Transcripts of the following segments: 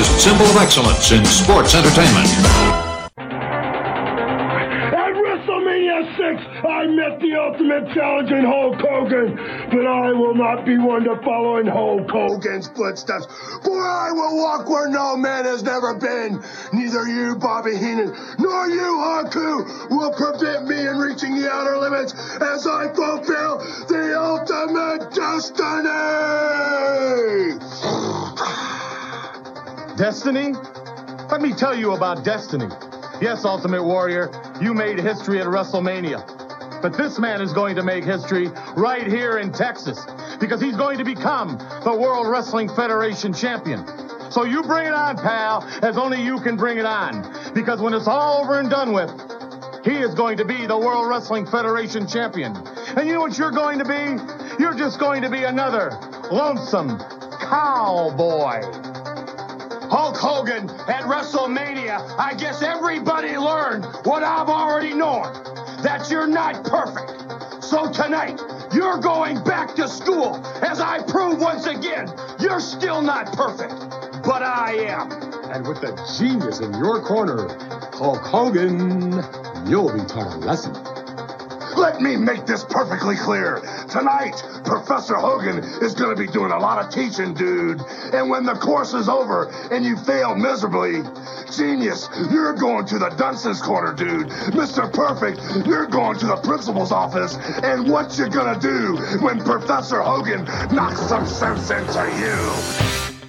America's symbol of excellence in sports entertainment. At WrestleMania 6, I met the ultimate challenge in Hulk Hogan, but I will not be one to follow in Hulk Hogan's footsteps, for I will walk where no man has never been. Neither you, Bobby Heenan, nor you, Haku, will prevent me in reaching the outer limits as I fulfill the ultimate destiny! Destiny? Let me tell you about destiny. Yes, Ultimate Warrior, you made history at WrestleMania. But this man is going to make history right here in Texas because he's going to become the World Wrestling Federation champion. So you bring it on, pal, as only you can bring it on. Because when it's all over and done with, he is going to be the World Wrestling Federation champion. And you know what you're going to be? You're just going to be another lonesome cowboy. Hulk Hogan at WrestleMania, I guess everybody learned what I've already known that you're not perfect. So tonight, you're going back to school as I prove once again you're still not perfect, but I am. And with the genius in your corner, Hulk Hogan, you'll be taught a lesson. Let me make this perfectly clear. Tonight, Professor Hogan is going to be doing a lot of teaching, dude. And when the course is over and you fail miserably, genius, you're going to the dunce's corner, dude. Mr. Perfect, you're going to the principal's office. And what you gonna do when Professor Hogan knocks some sense into you?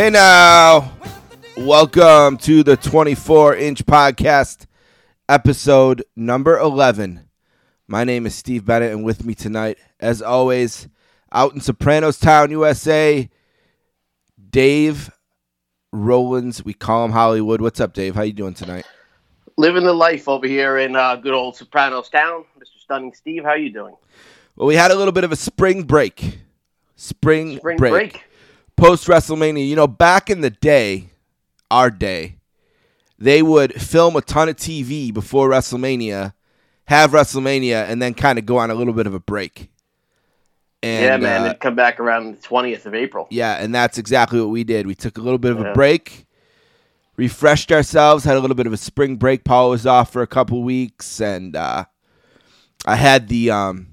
Hey now, welcome to the 24 inch podcast, episode number 11. My name is Steve Bennett, and with me tonight, as always, out in Sopranos Town, USA, Dave Rowlands. We call him Hollywood. What's up, Dave? How you doing tonight? living the life over here in uh, good old Sopranos town. Mr. Stunning Steve, how you doing? Well, we had a little bit of a spring break. Spring, Spring break. break. Post WrestleMania. You know, back in the day, our day, they would film a ton of TV before WrestleMania, have WrestleMania, and then kind of go on a little bit of a break. And, yeah, man, uh, it'd come back around the twentieth of April. yeah, and that's exactly what we did. We took a little bit of a break, refreshed ourselves, had a little bit of a spring break. Paul was off for a couple weeks, and uh, I had the um,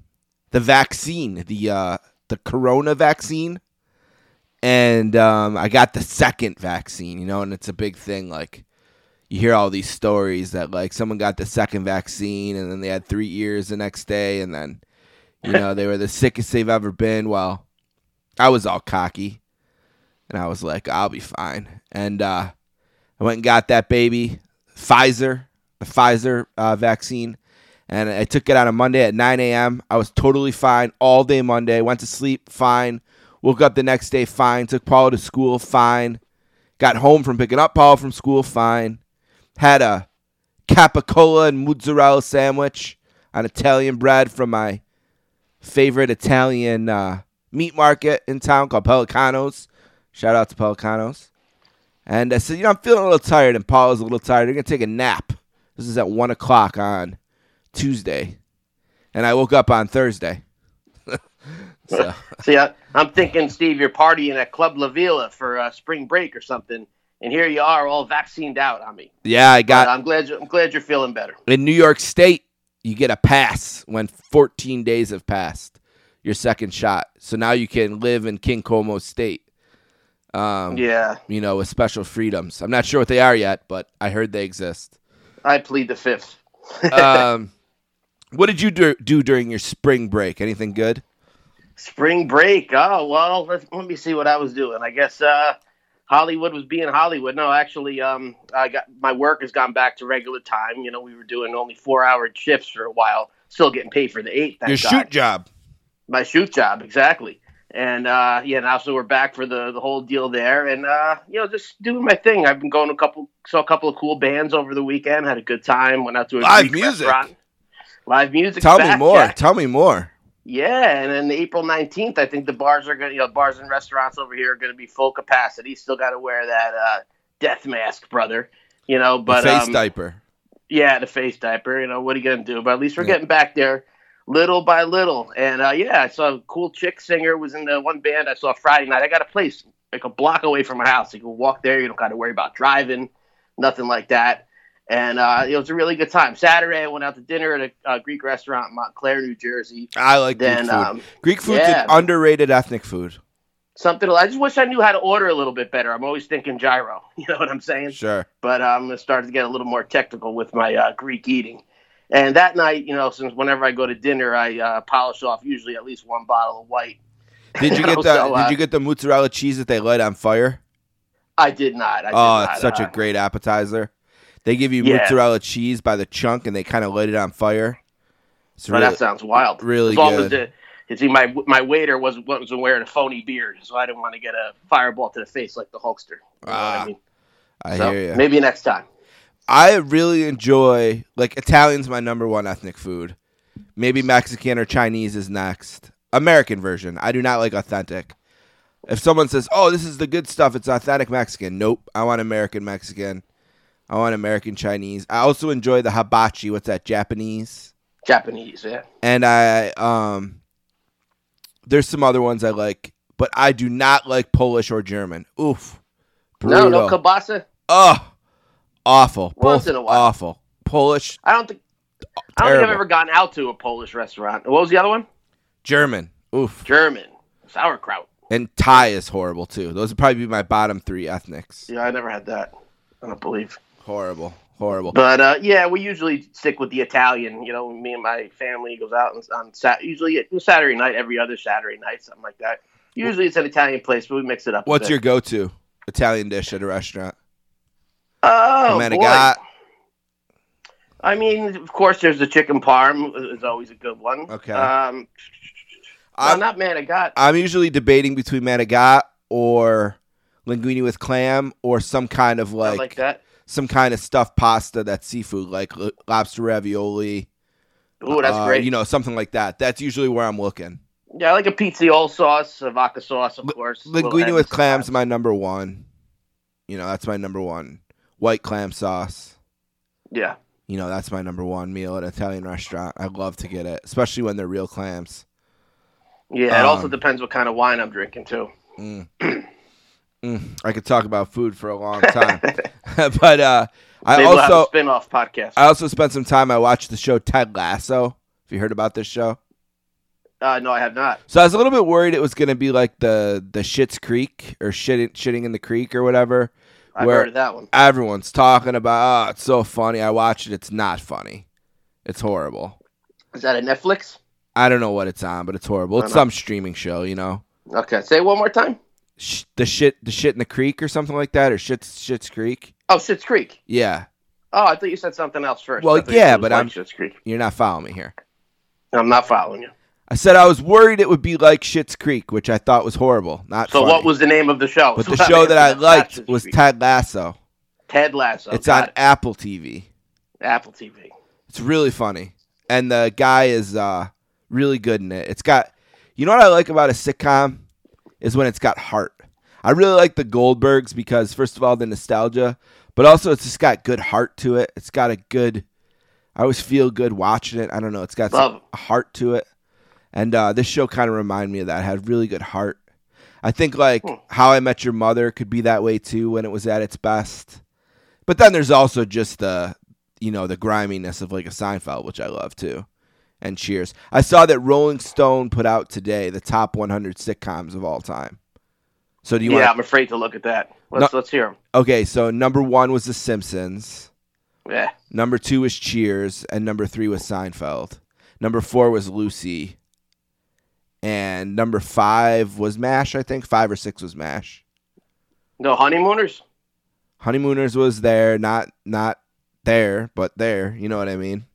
the vaccine, the uh, the Corona vaccine, and um, I got the second vaccine. You know, and it's a big thing. Like you hear all these stories that like someone got the second vaccine, and then they had three ears the next day, and then you know they were the sickest they've ever been. Well, I was all cocky and I was like, I'll be fine. And uh, I went and got that baby, Pfizer, the Pfizer uh, vaccine, and I took it on a Monday at 9 a.m. I was totally fine all day Monday. Went to sleep fine. Woke up the next day fine. Took Paul to school fine. Got home from picking up Paul from school fine. Had a capicola and mozzarella sandwich on Italian bread from my favorite Italian uh, meat market in town called Pelicanos. Shout out to Pelicanos. And I said, you know, I'm feeling a little tired, and Paul is a little tired. We're gonna take a nap. This is at one o'clock on Tuesday, and I woke up on Thursday. So See, I, I'm thinking, Steve, you're partying at Club La Villa for uh, spring break or something, and here you are, all vaccinated out on me. yeah, I But got I'm glad. I'm glad you're feeling better. in New York State. You get a pass when 14 days have passed your second shot. So now you can live in King Cuomo State. Um, Yeah, you know, with special freedoms. I'm not sure what they are yet, but I heard they exist. I plead the fifth. um, what did you do, do during your spring break? Anything good? Spring break. Oh well, let let me see what I was doing. I guess uh, Hollywood was being Hollywood. No, actually, um, I got my work has gone back to regular time. You know, we were doing only four hour shifts for a while, still getting paid for the eight. Your God. shoot job. my shoot job exactly and uh yeah now so we're back for the the whole deal there and uh you know just doing my thing i've been going to a couple saw a couple of cool bands over the weekend had a good time went out to a Live music? restaurant. live music Tell me more. Tell me more. Yeah and then april 19th i think the bars are gonna you know bars and restaurants over here are gonna be full capacity still gotta wear that uh death mask brother you know but the face um, diaper. yeah, the face diaper. You know, what are you gonna do? But at least we're Yeah. getting back there, little by little. And uh, yeah, I saw a cool chick singer was in the one band I saw Friday night. I got a place like a block away from my house. You can walk there. You don't got to worry about driving, nothing like that. And uh, it was a really good time. Saturday, I went out to dinner at a uh, Greek restaurant in Montclair, New Jersey. I like Then Greek food. um, Greek food's yeah. an underrated ethnic food. something. I just wish I knew how to order a little bit better. I'm always thinking gyro. You know what I'm saying? Sure. but I'm gonna start to get a little more technical with my uh, Greek eating. And that night, you know, since whenever I go to dinner, I uh, polish off usually at least one bottle of white. Did you get know, the so, uh, Did you get the mozzarella cheese that they light on fire? I did not. I did oh, not, it's such uh, a great appetizer. They give you Yeah. mozzarella cheese by the chunk, and they kind of light it on fire. It's really, that sounds wild. really as long good. As the, you see, my my waiter wasn't wasn't wearing a phony beard, so I didn't want to get a fireball to the face like the Hulkster. You know Ah, I mean? I So, hear you. Maybe next time. I really enjoy like Italian's my number one ethnic food. Maybe Mexican or Chinese is next. American version. I do not like authentic. If someone says, "Oh, this is the good stuff. It's authentic Mexican." Nope. I want American Mexican. I want American Chinese. I also enjoy the hibachi. What's that? Japanese. Japanese, yeah. And I um there's some other ones I like, but I do not like Polish or German. Oof. No, no Brutal. kielbasa. Ugh. Awful. Once Both in a while. awful. Polish, I don't think. I don't think I've ever gone out to a Polish restaurant. What was the other one? German. Oof. German sauerkraut. And Thai is horrible too. Those would probably be my bottom three ethnics. Yeah, I never had that. I don't believe. Horrible. Horrible. But uh, yeah, we usually stick with the Italian. You know, me and my family goes out on, on Sat. Usually Saturday night, every other Saturday night, something like that. Usually it's an Italian place, but we mix it up. What's your go to Italian dish at a restaurant? Oh boy. got I mean, of course, there's the chicken parm. Is always a good one. Okay. Um, I'm, not man. I got. I'm usually debating between manigat or linguine with clam or some kind of Like, like, like that. Some kind of stuffed pasta that's seafood, like lobster ravioli. Ooh, that's uh, great. You know, something like that. That's usually where I'm looking. yeah, I like a pizzaiolo sauce, a vodka sauce, of course. Linguine with clams, my number one. You know, that's my number one. White clam sauce. Yeah. You know, that's my number one meal at an Italian restaurant. I love to get it, especially when they're real clams. Yeah. It also Um, depends what kind of wine I'm drinking too. Mm, I could talk about food for a long time, but uh, I Maybe we'll have a also spin-off podcast. I also spent some time. I watched the show Ted Lasso. Have you heard about this show? Uh, no, I have not. So I was a little bit worried it was going to be like the the Shit's Creek or shit shitting in the creek or whatever. I've heard of that one. Everyone's talking about. Oh, it's so funny. I watched it. It's not funny. It's horrible. Is that a Netflix? I don't know what it's on, but it's horrible. It's some streaming show, you know. Okay, say it one more time. Sh- the shit, the shit in the creek or something like that, or shit's shit's creek. Oh, Schitt's Creek. Yeah, Oh, I thought you said something else first. Well, I thought you yeah, said it was but like I'm- Schitt's Creek. you're not following me here. I'm not following you. I said I was worried it would be like Shit's Creek, which I thought was horrible. Not So, funny. what was the name of the show? But the show that I liked was Creek. Ted Lasso. Ted Lasso. it's on it. Apple TV. Apple TV. It's really funny, and the guy is uh, really good in it. It's got, you know what I like about a sitcom is when it's got heart. I really like the Goldbergs because first of all the nostalgia, but also it's just got good heart to it. It's got a good. I always feel good watching it. I don't know. It's got some heart to it, and uh, this show kind of reminded me of that. It had really good heart. I think like Hmm. How I Met Your Mother could be that way too when it was at its best. But then there's also just the you know the griminess of like a Seinfeld, which I love too. And Cheers. I saw that Rolling Stone put out today the top 100 sitcoms of all time. So do you yeah, want? I'm afraid to look at that. Let's let's hear them. Okay, so number one was The Simpsons. Yeah. Number two was Cheers, and number three was Seinfeld. Number four was Lucy, and number five was Mash. I think five or six was Mash. No honeymooners. Honeymooners was there, not not there, but there. You know what I mean?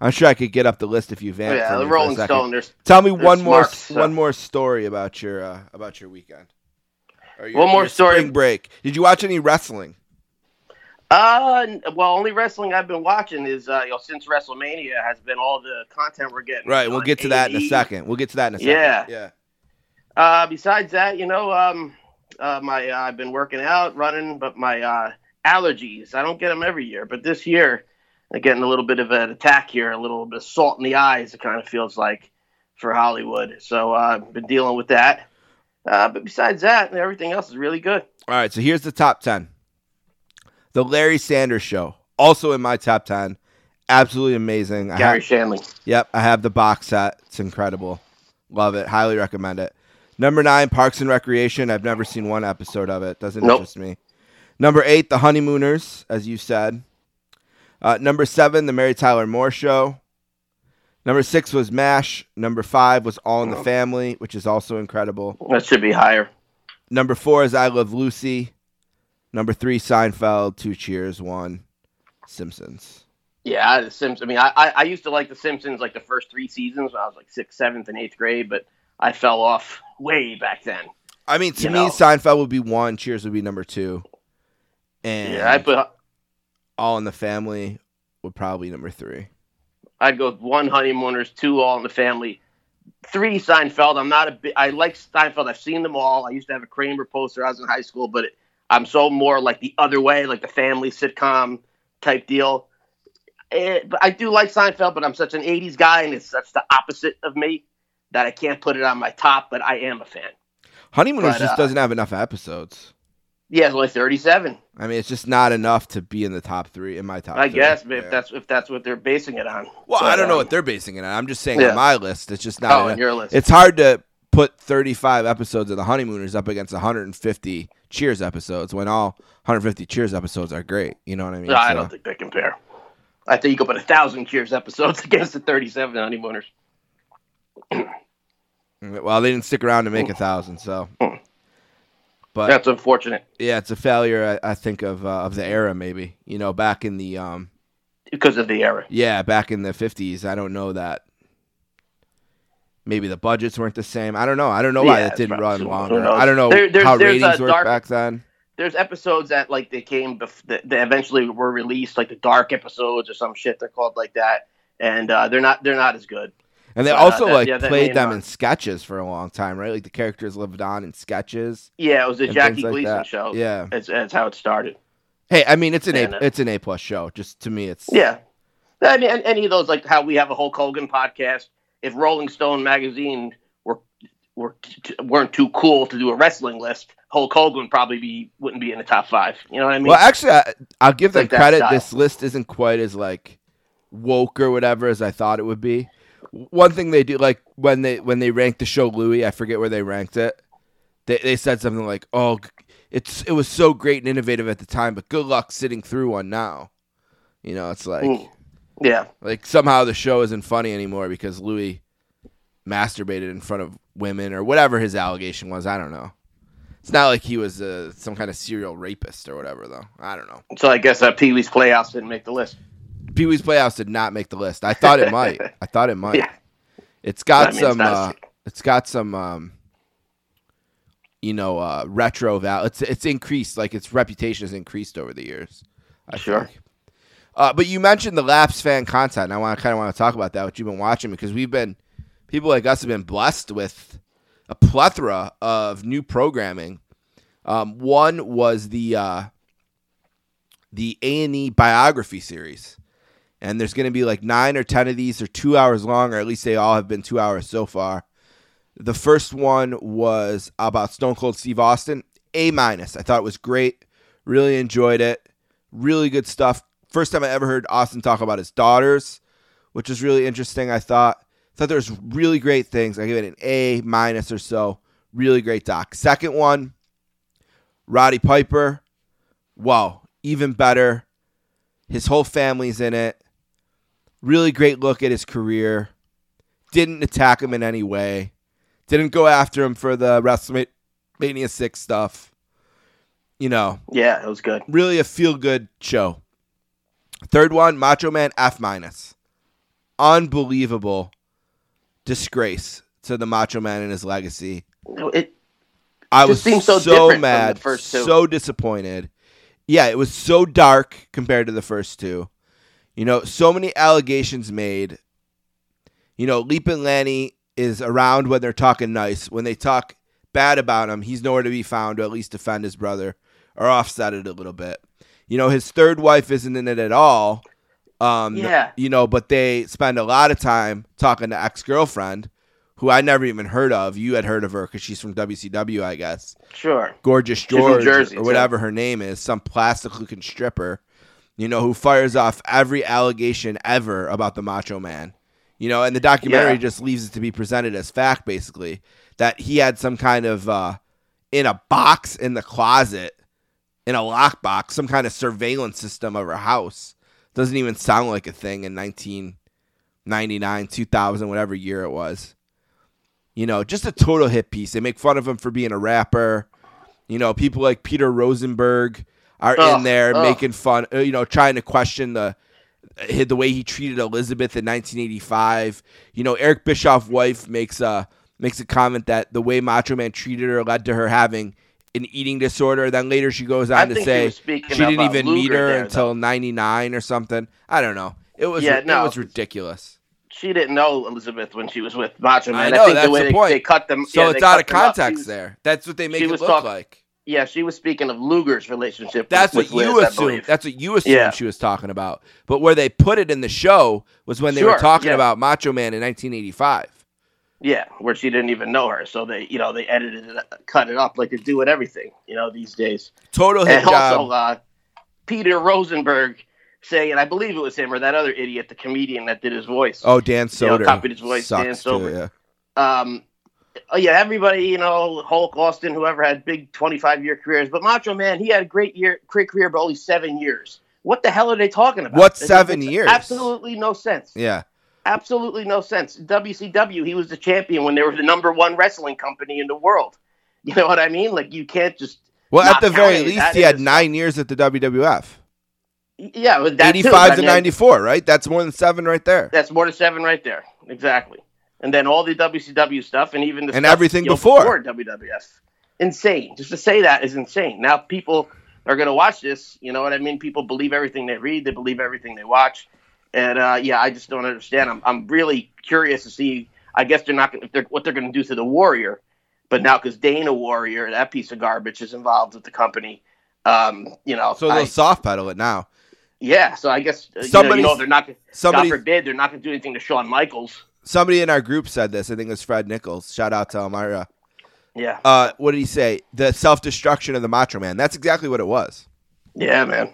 I'm sure I could get up the list if you vamp. yeah, the me for a Rolling. Stone. There's Tell me one more so- one more story about your uh, about your weekend. Or your- One more story. Spring break. Did you watch any wrestling? Uh, well, only wrestling I've been watching is uh, you know since WrestleMania has been all the content we're getting. Right. We'll get to that in a second. We'll get to that in a second. Yeah. Yeah. Uh, besides that, you know, um, uh, my uh, I've been working out, running, but my uh, allergies I don't get them every year, but this year getting a little bit of an attack here, a little bit of salt in the eyes. It kind of feels like for Hollywood. So uh, I've been dealing with that. Uh, but besides that, everything else is really good. All right. So here's the top ten. The Larry Sanders Show, also in my top ten. Absolutely amazing. I Gary have- Shandling. Yep, I have the box set. It's incredible. Love it. Highly recommend it. Number nine, Parks and Recreation. I've never seen one episode of it. Doesn't Nope. interest me. Number eight, The Honeymooners, as you said. Uh, number seven, The Mary Tyler Moore Show. Number six was MASH. Number five was All in the Family, which is also incredible. That should be higher. Number four is I Love Lucy. Number three, Seinfeld. Two Cheers. One, Simpsons. Yeah, The Simpsons. I mean, I, I I used to like The Simpsons like the first three seasons when I was like sixth, seventh, and eighth grade, but I fell off way back then. I mean, to You me, know. Seinfeld would be one. Cheers would be number two. And Yeah, I put All in the Family would probably be number three. I'd go one honeymooners, two all in the family, three Seinfeld. I'm not a big. I like Seinfeld. I've seen them all. I used to have a Kramer poster. I was in high school, but it, I'm so more like the other way, like the family sitcom type deal. Eh, but I do like Seinfeld, but I'm such an '80s guy, and it's such the opposite of me that I can't put it on my top. But I am a fan. Honeymooners But, just uh, doesn't have enough episodes. Yeah, it's only 37. I mean, it's just not enough to be in the top three in my top. I three. guess if Yeah. that's if that's what they're basing it on. well, I don't know um, what they're basing it on. I'm just saying Yeah. on my list, it's just not. Oh, enough. on your list. It's hard to put 35 episodes of the Honeymooners up against 150 Cheers episodes when all 150 Cheers episodes are great. You know what I mean? No, I don't think they compare. I think you could put a thousand Cheers episodes against the 37 honeymooners. Well, they didn't stick around to make a thousand, so. But That's unfortunate yeah, it's a failure. I, I think of uh, of the era, maybe. You know, back in the um, because of the era. yeah, back in the fifties. I don't know that. Maybe the budgets weren't the same. I don't know. I don't know why Yeah, it didn't run longer. I don't know There- there's- how ratings worked dark- back then. There's episodes that like they came bef- that, that eventually were released, like the dark episodes or some shit they're called like that, and uh, they're not they're not as good. And they Uh, also that- like yeah, played them in sketches for a long time, right? Like the characters lived on in sketches. Yeah, it was the and Jackie things like Gleason show. Yeah. that's, that's how it started. Hey, I mean it's an And, A uh, it's an A plus show. Just to me, it's Yeah, I mean, any of those like how we have a Hulk Hogan podcast. If Rolling Stone magazine were were t- weren't too cool to do a wrestling list, Hulk Hogan probably be wouldn't be in the top five. You know what I mean? Well, actually, I, I'll give them like credit. This list isn't quite as like woke or whatever as I thought it would be. One thing they do, like when they when they ranked the show Louis, I forget where they ranked it. They they said something like, "Oh, it's it was so great and innovative at the time, but good luck sitting through one now." You know, it's like Mm. yeah, like somehow the show isn't funny anymore because Louis masturbated in front of women or whatever his allegation was. I don't know. It's not like he was uh, some kind of serial rapist or whatever, though. I don't know. so I guess uh, Pee Wee's Playhouse didn't make the list. Pee Wee's Playhouse did not make the list. I thought it might. I thought it might. Yeah. It's got I mean, some. uh, it's got some. Um, you know, uh, retro value. It's it's increased. Like its reputation has increased over the years. I Sure. think. Uh, but you mentioned the Lapsed fan content. And I want to kind of want to talk about that. What you've been watching because we've been people like us have been blessed with a plethora of new programming. Um, one was the uh, the A and E biography series, and there's going to be like nine or ten of these. They're two hours long, or at least they all have been two hours so far. The first one was about Stone Cold Steve Austin. A minus. I thought it was great. Really enjoyed it. Really good stuff. First time I ever heard Austin talk about his daughters, which was really interesting. I thought thought there was really great things. I give it an A minus or so. Really great doc. Second one, Roddy Piper. Wow, even better. His whole family's in it. Really great look at his career. Didn't attack him in any way. Didn't go after him for the WrestleMania six stuff. You know, Yeah, it was good. really a feel good show. Third one, Macho Man F minus. Unbelievable disgrace to the Macho Man and his legacy. It I was seems so so, different from the mad, so disappointed. Yeah, it was so dark compared to the first two. You know, so many allegations made. You know, Leaping Lanny is around when they're talking nice. When they talk bad about him, he's nowhere to be found to at least defend his brother or offset it a little bit. You know, his third wife isn't in it at all. Um, Yeah. You know, but they spend a lot of time talking to ex girlfriend, who I never even heard of. You had heard of her because she's from WCW, I guess. sure. Gorgeous George Jersey, or too. whatever her name is, some plastic looking stripper, you know, who fires off every allegation ever about the Macho Man. You know, and the documentary Yeah. just leaves it to be presented as fact, basically, that he had some kind of uh, in a box in the closet, in a lockbox, some kind of surveillance system of her house. Doesn't even sound like a thing in 1999, 2000, whatever year it was. You know, just a total hit piece. They make fun of him for being a rapper. You know, people like Peter Rosenberg are in there ugh. making fun, uh, you know, trying to question the the way he treated Elizabeth in 1985. You know, Eric Bischoff's wife makes a makes a comment that the way Macho Man treated her led to her having an eating disorder. Then later she goes I on to say she didn't even meet her there, until 99 or something. I don't know. It was Yeah, no, it was ridiculous. She didn't know Elizabeth when she was with Macho Man. I know think that's the way the they, point. they cut them. So yeah, it's out of cut them up. She context there. That's what they make it look talk- like. Yeah, she was speaking of Luger's relationship. That's with, what you Liz, assume. That's what you assumed Yeah. she was talking about. But where they put it in the show was when they were talking yeah. about Macho Man in 1985. Yeah, where she didn't even know her, so they, you know, they edited it, cut it up like they do with everything, you know, these days. Total hit And also, job. uh, Peter Rosenberg saying, I believe it was him or that other idiot, the comedian that did his voice. oh, Dan you know, Soder. copied his voice, Sucks Dan too, Soder. yeah. um, Uh, yeah, everybody, you know, Hulk, Austin, whoever had big 25 year careers, but Macho Man, he had a great year, great career, but only seven years. What the hell are they talking about? What seven years? Absolutely no sense. Yeah. Absolutely no sense. WCW, he was the champion when they were the number one wrestling company in the world. You know what I mean? Like you can't just Well, at the very least, he had nine years at the WWF. yeah, too, 85 but I to mean, 94, right? That's more than seven right there. That's more than seven right there. Exactly. And then all the WCW stuff and even the And stuff, everything you know, before. WWF. Insane. Just to say that is insane. Now people are going to watch this. You know what I mean? People believe everything they read. They believe everything they watch. And uh, yeah, I just don't understand. I'm, I'm really curious to see. I guess they're not if they're, what they're going to do to the Warrior. But now, because Dana Warrior, that piece of garbage, is involved with the company. Um, you know, So they'll soft pedal it now. yeah. So I guess uh, you know, you know they're not. God Somebody, forbid they're not going to do anything to Shawn Michaels. Somebody in our group said this. I think it was Fred Nichols. Shout out to Elmira. Yeah. Uh, what did he say? The self destruction of the Macho Man. That's exactly what it was. Yeah, man.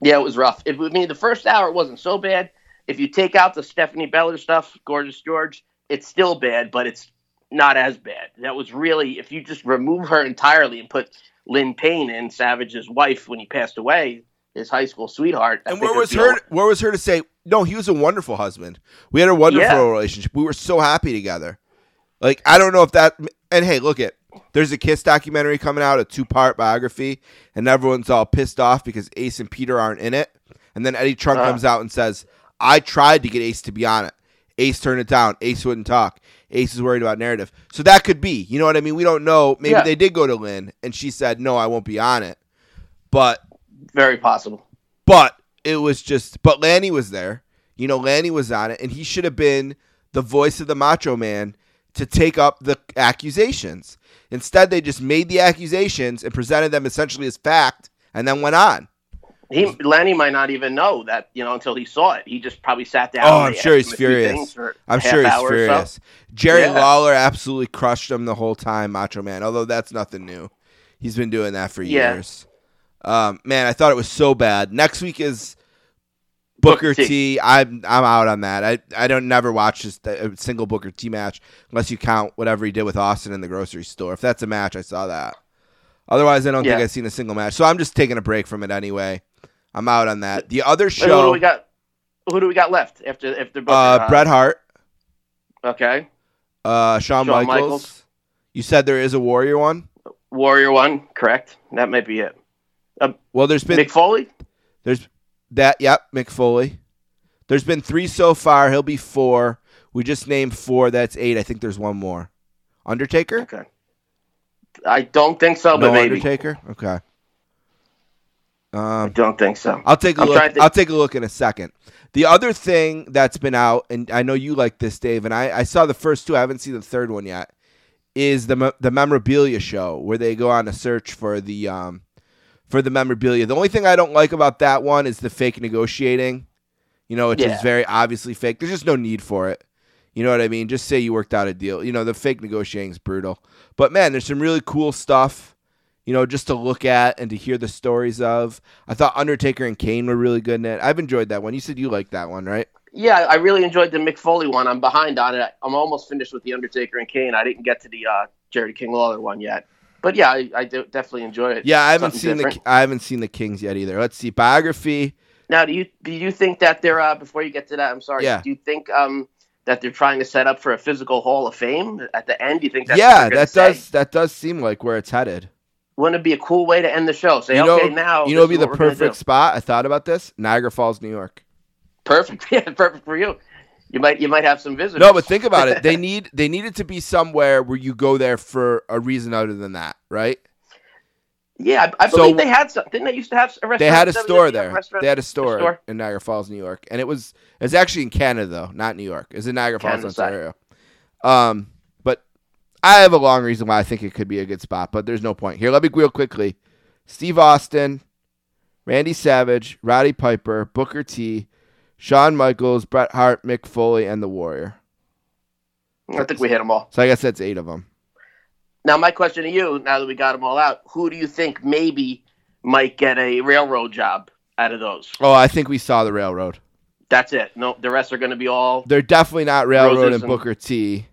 Yeah, it was rough. It, I mean, the first hour wasn't so bad. If you take out the Stephanie Bellars stuff, Gorgeous George, it's still bad, but it's not as bad. That was really, if you just remove her entirely and put Lynn Payne in, Savage's wife, when he passed away, his high school sweetheart. I And where was her? Where was her to say? No, he was a wonderful husband. We had a wonderful Yeah. relationship. We were so happy together. Like I don't know if that. And hey, look it. There's a Kiss documentary coming out, a two part biography, and everyone's all pissed off because Ace and Peter aren't in it. And then Eddie Trunk Uh. comes out and says, "I tried to get Ace to be on it. Ace turned it down. Ace wouldn't talk. Ace is worried about narrative. So that could be. You know what I mean? We don't know. Maybe Yeah. they did go to Lynn, and she said, "No, I won't be on it." But Very possible. but it was just but Lanny was there. You know, Lanny was on it, and he should have been the voice of the Macho Man to take up the accusations. Instead, they just made the accusations and presented them essentially as fact, and then went on. He Lenny might not even know that you know until he saw it. He just probably sat down. Oh, I'm sure he's him a few furious. I'm sure he's or so. furious. Jerry Yeah. Lawler absolutely crushed him the whole time, Macho Man. Although that's nothing new. He's been doing that for Yeah. years. Um, man, I thought it was so bad. Next week is Booker, Booker T. T. I'm I'm out on that. I I don't never watch just a single Booker T match unless you count whatever he did with Austin in the grocery store. If that's a match, I saw that. Otherwise, I don't think I've seen a single match. So I'm just taking a break from it anyway. I'm out on that. The other Wait, Who do show, we got? Who do we got left after after Booker? uh, Bret Hart, Okay. Uh, Shawn, Shawn Michaels. Michaels. You said there is a Warrior one. Warrior one, correct? That might be it. Well, there's been Mick Foley. there's that. Yep, Mick Foley. There's been three so far. He'll be four. We just named four. That's eight. I think there's one more. Undertaker. Okay. I don't think so, but maybe. Undertaker. Okay. I Um, don't think so. I'll take a I'm look. to- I'll take a look in a second. The other thing that's been out, and I know you like this, Dave, and I, I saw the first two. I haven't seen the third one yet. Is the the memorabilia show where they go on a search for the um for the memorabilia. The only thing I don't like about that one is the fake negotiating. You know, which Yeah. is very obviously fake. There's just no need for it. You know what I mean? Just say you worked out a deal. You know, the fake negotiating is brutal. But man, there's some really cool stuff you know, just to look at and to hear the stories of. I thought Undertaker and Kane were really good in it. I've enjoyed that one. You said you liked that one, right? Yeah, I really enjoyed the Mick Foley one. I'm behind on it. I'm almost finished with the Undertaker and Kane. I didn't get to the uh, Jerry King Lawler one yet, but yeah, I, I definitely enjoy it. Yeah, I haven't Something seen different. the I haven't seen the Kings yet either. Let's see biography. Now, do you do you think that they're uh, before you get to that? I'm sorry. Yeah. Do you think um, that they're trying to set up for a physical Hall of Fame at the end? Do you think that's yeah, that say? does that does seem like where it's headed. Wouldn't it be a cool way to end the show? Say, you know, okay, now you know, be the what we're gonna perfect spot. I thought about this. Niagara Falls, New York. Perfect. Yeah, perfect for you. You might you might have some visitors. No, but think about it. They need they need it to be somewhere where you go there for a reason other than that, right? yeah, I, I So- believe they had something. Didn't they used to have a restaurant? They had a store there. They had a store, store? in Niagara Falls, New York, and it was it's actually in Canada though, not New York. It's in Niagara Falls, Canada side. Ontario. Um, but I have a long reason why I think it could be a good spot, but there's no point here. Let me real quickly: Steve Austin, Randy Savage, Roddy Piper, Booker T, Shawn Michaels, Bret Hart, Mick Foley, and the Warrior. I think we hit them all. So I guess that's eight of them. Now, my question to you, now that we got them all out, who do you think maybe might get a railroad job out of those? Oh, I think we saw the Railroad. That's it. No, the rest are going to be all They're definitely not Railroad and and- Booker T.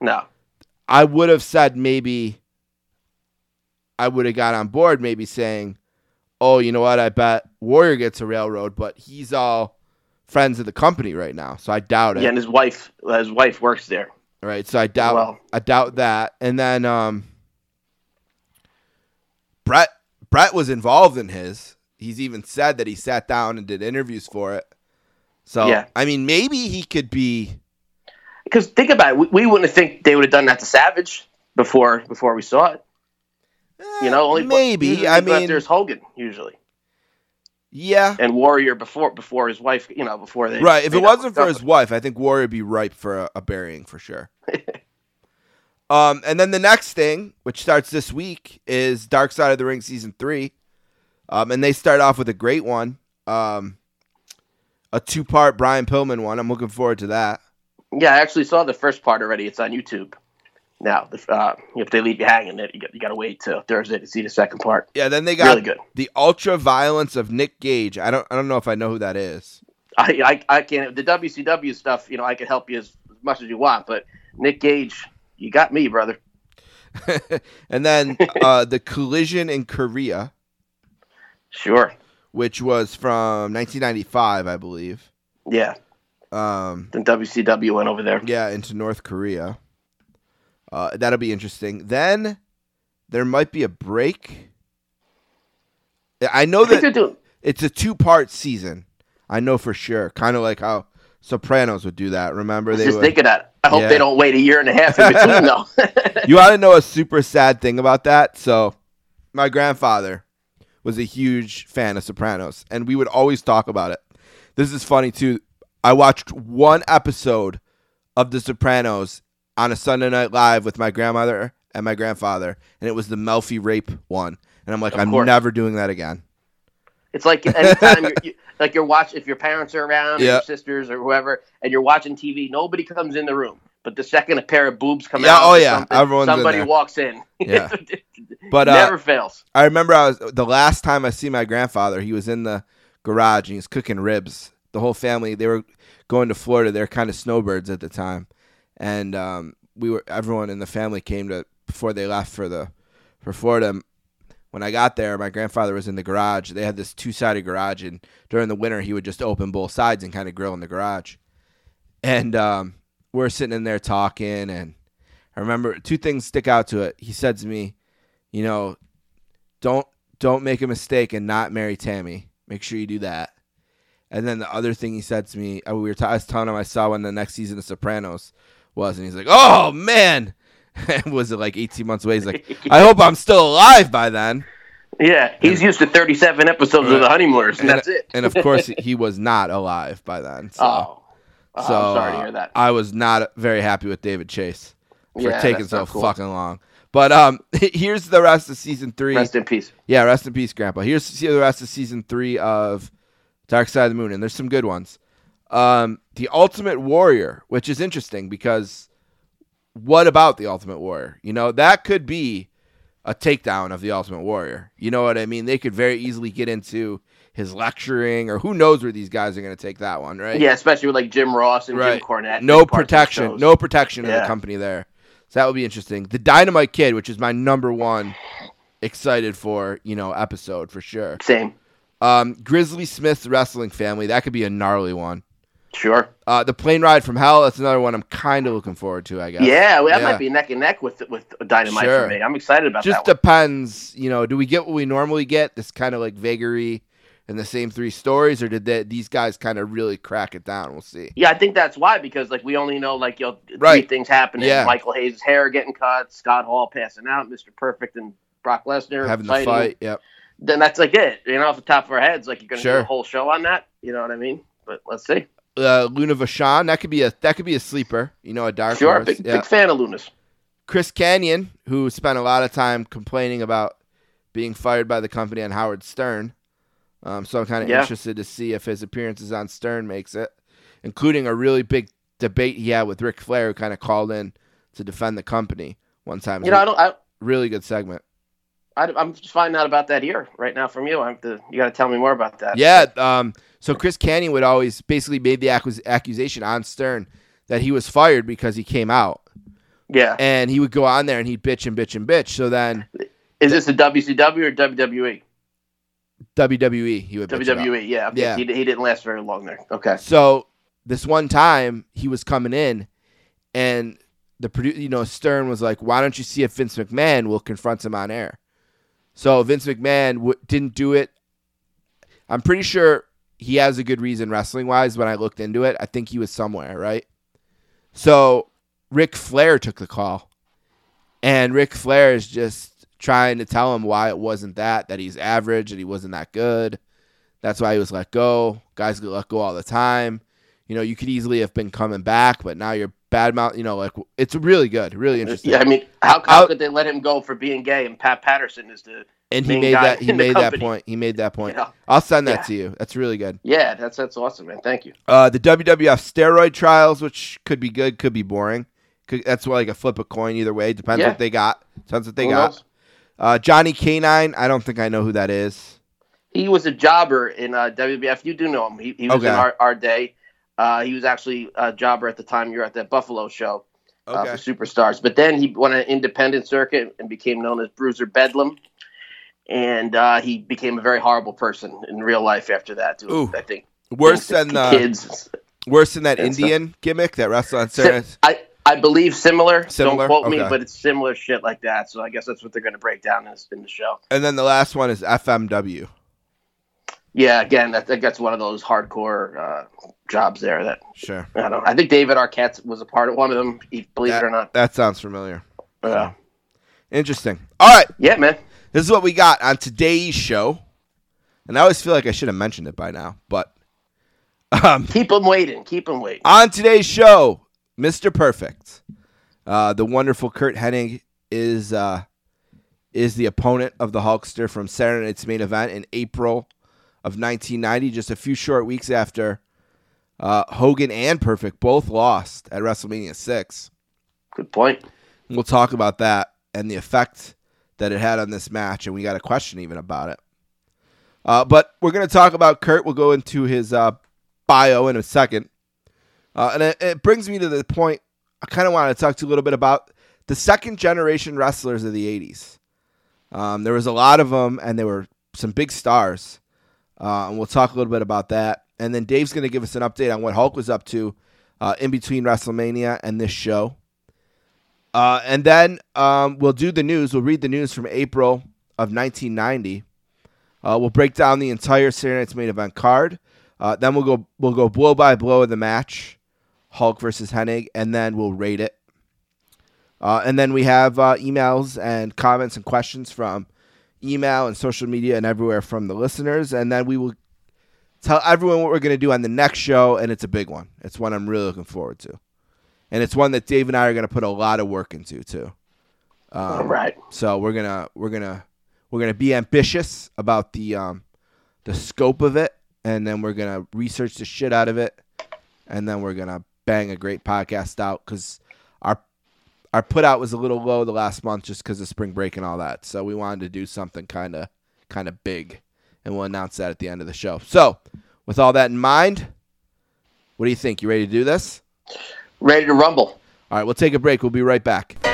no. I would have said maybe I would have got on board maybe saying, "Oh, you know what? I bet Warrior gets a railroad, but he's all friends of the company right now, so I doubt it." Yeah, and his wife, his wife works there. right? So I doubt Well. I doubt that. And then um Brett Brett was involved in his. He's even said that he sat down and did interviews for it. So Yeah. I mean, maybe he could be. Because think about it, we, we wouldn't think they would have done that to Savage before before we saw it. You know, only maybe. I mean, there's Hogan usually yeah, and Warrior before before his wife. You know, before they right. If it wasn't for his wife, I think Warrior would be ripe for a, a burying for sure. um, and then the next thing, which starts this week, is Dark Side of the Ring season three. Um, and they start off with a great one. Um, a two part Brian Pillman one. I'm looking forward to that. Yeah, I actually saw the first part already. It's on YouTube. Now, if, uh, if they leave you hanging, you got, you got to wait till Thursday to see the second part. Yeah, then they got Really good. the ultra violence of Nick Gage. I don't I don't know if I know who that is. I, I, I can't. The WCW stuff, you know, I can help you as, as much as you want, but Nick Gage, you got me, brother. and then uh, the collision in Korea, Sure. which was from 1995, I believe. Yeah. Um, Then WCW went over there. yeah, into North Korea. Uh, that'll be interesting. Then there might be a break. I know I think they're that it's a two-part season. I know for sure. Kind of like how Sopranos would do that. Remember I was they just would. thinking that. I hope Yeah. they don't wait a year and a half in between, though. you ought to know a super sad thing about that? So, my grandfather was a huge fan of Sopranos, and we would always talk about it. This is funny too. I watched one episode of The Sopranos on a Sunday Night Live with my grandmother and my grandfather, and it was the Melfi rape one. And I'm like, Of I'm course. never doing that again. It's like anytime you're, you, like you're watching, if your parents are around, or your sisters or whoever, and you're watching TV, nobody comes in the room. But the second a pair of boobs come Yeah, out, oh yeah, something, everyone's in somebody walks in. Yeah. But, uh, never fails. I remember I was the last time I see my grandfather. He was in the garage and he was cooking ribs. The whole family they were going to Florida. They're kind of snowbirds at the time, and um, we were everyone in the family came to before they left for the for Florida. When I got there, my grandfather was in the garage. They had this two sided garage, and during the winter, he would just open both sides and kind of grill in the garage. And um, we're sitting in there talking, and I remember two things stick out to it. He said to me, "You know, don't don't make a mistake and not marry Tammy. Make sure you do that." And then the other thing he said to me, uh, we were t- I was telling him I saw when the next season of Sopranos was, and he's like, "Oh man." was it like 18 months away? He's like, I hope I'm still alive by then. Yeah, he's used to 37 episodes of The Honeymooners, and, and, that's it. and of course, he was not alive by then. So, oh, Oh, so I'm sorry to uh, hear that. I was not very happy with David Chase for Yeah, taking so cool. fucking long. But um, here's the rest of season three. Rest in peace. Yeah, rest in peace, Grandpa. Here's the rest of season three of Dark Side of the Moon, and there's some good ones. Um, the Ultimate Warrior, which is interesting because what about the Ultimate Warrior? You know, that could be a takedown of the Ultimate Warrior. You know what I mean? They could very easily get into his lecturing, or who knows where these guys are going to take that one, right? Yeah, especially with like Jim Ross and right. Jim Cornette. No big parts of the protection, no protection in the company there. So that would be interesting. The Dynamite Kid, which is my number one excited for, you know, episode for sure. Same. Um, Grizzly Smith's wrestling family, that could be a gnarly one. Sure. Uh, the plane ride from hell, that's another one I'm kind of looking forward to, I guess. Yeah, well, that Yeah. might be neck and neck with with Dynamite Sure. for me. I'm excited about Just that. one. depends, you know, do we get what we normally get, this kind of like vagary in the same three stories, or did they, these guys kind of really crack it down? We'll see. Yeah, I think that's why because like we only know like you know three Right. things happening. Yeah. Michael Hayes' hair getting cut, Scott Hall passing out, Mr. Perfect and Brock Lesnar Having the fight, yep. Then that's like it. You know, off the top of our heads, like you're gonna Sure. do a whole show on that. You know what I mean? But let's see. Uh, Luna Vachon, that could be a that could be a sleeper, you know, a dark Sure, horse. big, Yeah. big fan of Lunas. Chris Kanyon, who spent a lot of time complaining about being fired by the company on Howard Stern. Um, so I'm kind of Yeah. interested to see if his appearances on Stern makes it, including a really big debate he had with Ric Flair, who kind of called in to defend the company one time. You know, I don't. I, really good segment. I, I'm just finding out about that here right now from you. I have to. You got to tell me more about that. Yeah. Um, so Chris Kanyon would always basically made the accus- accusation on Stern that he was fired because he came out, Yeah. and he would go on there and he'd bitch and bitch and bitch. So then Is this a WCW or WWE? WWE, he would bitch. WWE. Yeah. Yeah. He, he didn't last very long there. Okay. So this one time he was coming in, and the produ- you know Stern was like, "Why don't you see if Vince McMahon will confront him on air?" So Vince McMahon w- didn't do it. I'm pretty sure he has a good reason wrestling wise. When I looked into it, I think he was somewhere right. So Ric Flair took the call, and Ric Flair is just trying to tell him why it wasn't that that he's average and he wasn't that good. That's why he was let go. Guys get let go all the time. You know, you could easily have been coming back, but now you're bad mouth. You know, like it's really good, really interesting. Yeah. I mean, how, how could they let him go for being gay? And Pat Patterson is the. and he made that. He made that point. He made that point. You know? I'll send that Yeah. to you. That's really good. Yeah. That's that's awesome, man. Thank you. Uh, the WWF steroid trials, which could be good, could be boring. Could, that's like a flip a coin either way. Depends Yeah. what they got. Depends what they Who got. Uh, Johnny K-9. I don't think I know who that is. He was a jobber in uh, WWF. You do know him. He, he was Okay. in our, our day. Uh, he was actually a jobber at the time you were at that Buffalo show uh, for Superstars. But then he went an independent circuit and became known as Bruiser Bedlam. And uh, he became a very horrible person in real life after that. Too, Ooh. I think Worse than the kids. worse than that and stuff. Indian gimmick that wrestled on Si- I I believe similar. Similar? Don't quote me, but it's similar shit like that. So I guess that's what they're going to break down in, in the show. And then the last one is FMW. Yeah, again, I think that's one of those hardcore uh, jobs there that Sure. I don't. I think David Arquette was a part of one of them. Believe That, it or not. that sounds familiar. Uh, Interesting. All right. yeah, man. This is what we got on today's show. And I always feel like I should have mentioned it by now, but um, Keep them waiting. Keep them waiting. on today's show, Mr. Perfect, uh, the wonderful Curt Hennig is uh, is the opponent of the Hulkster from Saturday Night's main event in April of 1990, just a few short weeks after uh, Hogan and Perfect both lost at WrestleMania six. Good point. We'll talk about that and the effect that it had on this match, and we got a question even about it. Uh, but we're going to talk about Curt. We'll go into his uh, bio in a second. Uh, and it, it brings me to the point I kind of want to talk to you a little bit about the second generation wrestlers of the 80s. Um, there was a lot of them, and they were some big stars. Uh, and we'll talk a little bit about that. And then Dave's going to give us an update on what Hulk was up to uh, in between WrestleMania and this show. Uh, and then um, we'll do the news. We'll read the news from April of 1990. Uh, we'll break down the entire Saturday Night's main event card. Uh, then we'll go we'll go blow by blow of the match, Hulk versus Hennig, and then we'll rate it. Uh, and then we have emails and comments and questions from email and social media and everywhere from the listeners. And then we will tell everyone what we're going to do on the next show, and it's a big one. It's one I'm really looking forward to, and it's one that Dave and I are going to put a lot of work into too. Um, right. So we're gonna we're gonna we're gonna be ambitious about the um, the scope of it, and then we're gonna research the shit out of it, and then we're gonna bang a great podcast out because our our put out was a little low the last month just because of spring break and all that. So we wanted to do something kind of kind of big, and we'll announce that at the end of the show. So with all that in mind, what do you think? You ready to do this? Ready to rumble. All right, we'll take a break. We'll be right back.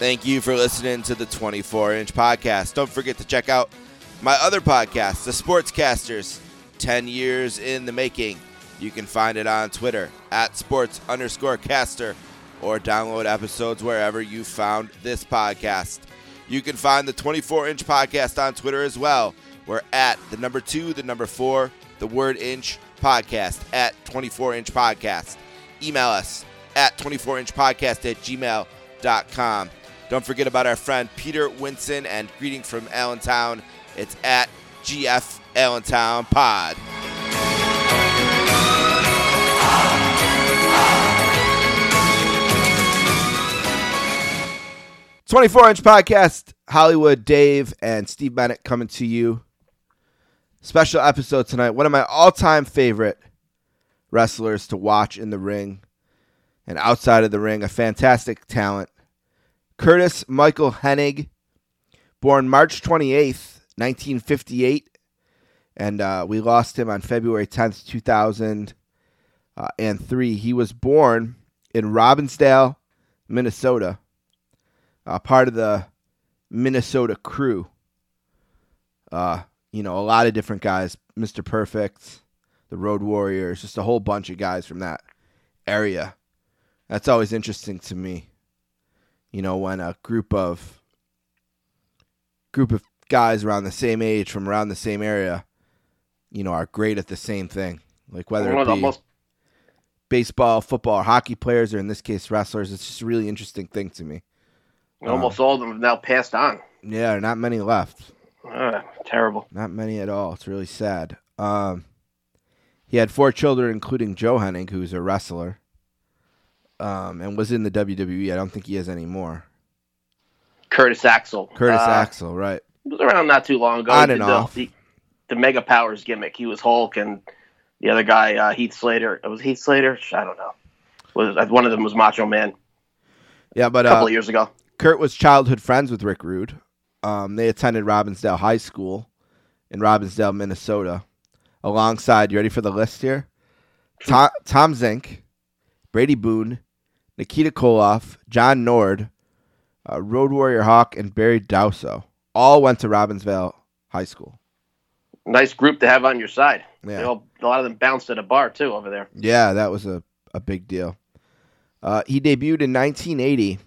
Thank you for listening to the 24 inch podcast. Don't forget to check out my other podcast, The Sportscasters 10 Years in the Making. You can find it on Twitter at sports underscore caster or download episodes wherever you found this podcast. You can find the 24 inch podcast on Twitter as well. We're at the number two, the number four, the word inch podcast at 24 inch podcast. Email us at 24 inch podcast at gmail.com. Don't forget about our friend Peter Winson and greeting from Allentown. It's at GF Allentown Pod. 24 inch podcast, Hollywood Dave and Steve Bennett coming to you. Special episode tonight. One of my all time favorite wrestlers to watch in the ring and outside of the ring. A fantastic talent. Curtis Michael Hennig, born March 28th, 1958. And uh, we lost him on February 10th, 2003. He was born in Robbinsdale, Minnesota uh, part of the Minnesota crew. Uh, you know, a lot of different guys, Mr. Perfect, the Road Warriors, just a whole bunch of guys from that area. That's always interesting to me. You know, when a group of group of guys around the same age from around the same area, you know, are great at the same thing. Like whether One it be most baseball, football, or hockey players, or in this case wrestlers, it's just a really interesting thing to me. almost all of them have now passed on. Yeah, not many left. Uh, terrible. Not many at all. It's really sad. Um, he had four children, including Joe Hennig, who's a wrestler, um, and was in the WWE. I don't think he is anymore. Curtis Axel. Curtis Uh, Axel, right? Was around not too long ago. On and the, off. The, the Mega Powers gimmick. He was Hulk, and the other guy, uh, Heath Slater. It was Heath Slater. I don't know. Was uh, one of them was Macho Man Yeah, but a couple uh, of years ago. Curt was childhood friends with Rick Rude. Um, they attended Robbinsdale High School in Robbinsdale, Minnesota. Alongside, you ready for the list here? Tom, Tom Zenk, Brady Boone, Nikita Koloff, John Nord, uh, Road Warrior Hawk, and Barry Darsow. All went to Robbinsdale High School. Nice group to have on your side. Yeah. They all, a lot of them bounced at a bar too over there. Yeah, that was a, a big deal. Uh, he debuted in 1980,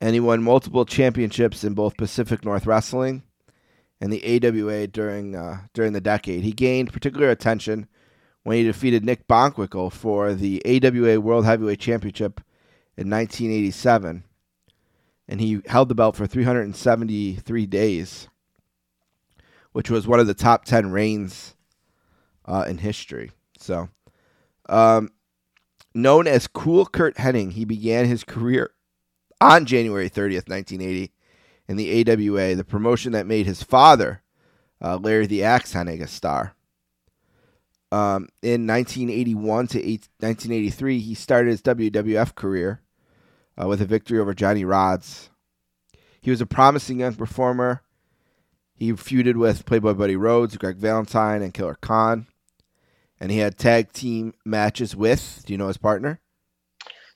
and he won multiple championships in both Pacific North Wrestling and the AWA during uh, during the decade. He gained particular attention when he defeated Nick Bockwinkel for the AWA World Heavyweight Championship in 1987, and he held the belt for 373 days, which was one of the top 10 reigns uh, in history. So, um, known as Cool Curt Hennig, he began his career on January 30th, 1980, in the AWA, the promotion that made his father, uh, Larry the Axe Hennig, a star. Um, in 1981 to 1983, he started his WWF career uh, with a victory over Johnny Rodz. He was a promising young performer. He feuded with Playboy Buddy Rose, Greg Valentine, and Killer Khan and he had tag team matches with, do you know his partner?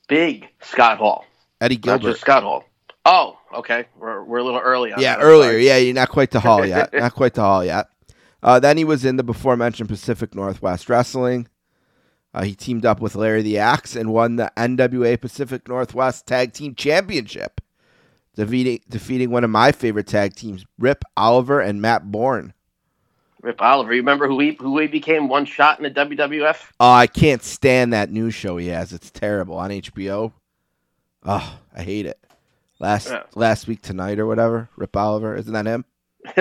big Scott Hall, Eddie not Gilbert. just Scott Hall. Oh, okay, we're we're a little early on. Yeah, earlier. Yeah, you're not quite to Hall yet. not quite to Hall yet. Uh, then he was in the before mentioned Pacific Northwest Wrestling. Uh, he teamed up with Larry the Axe and won the NWA Pacific Northwest Tag Team Championship, defeating defeating one of my favorite tag teams, Rip Oliver and Matt Borne. Rip Oliver. You remember who he who he became one shot in the WWF? Oh, I can't stand that news show he has. It's terrible on HBO. Oh, I hate it. Last Yeah. last week tonight or whatever. Rip Oliver, isn't that him?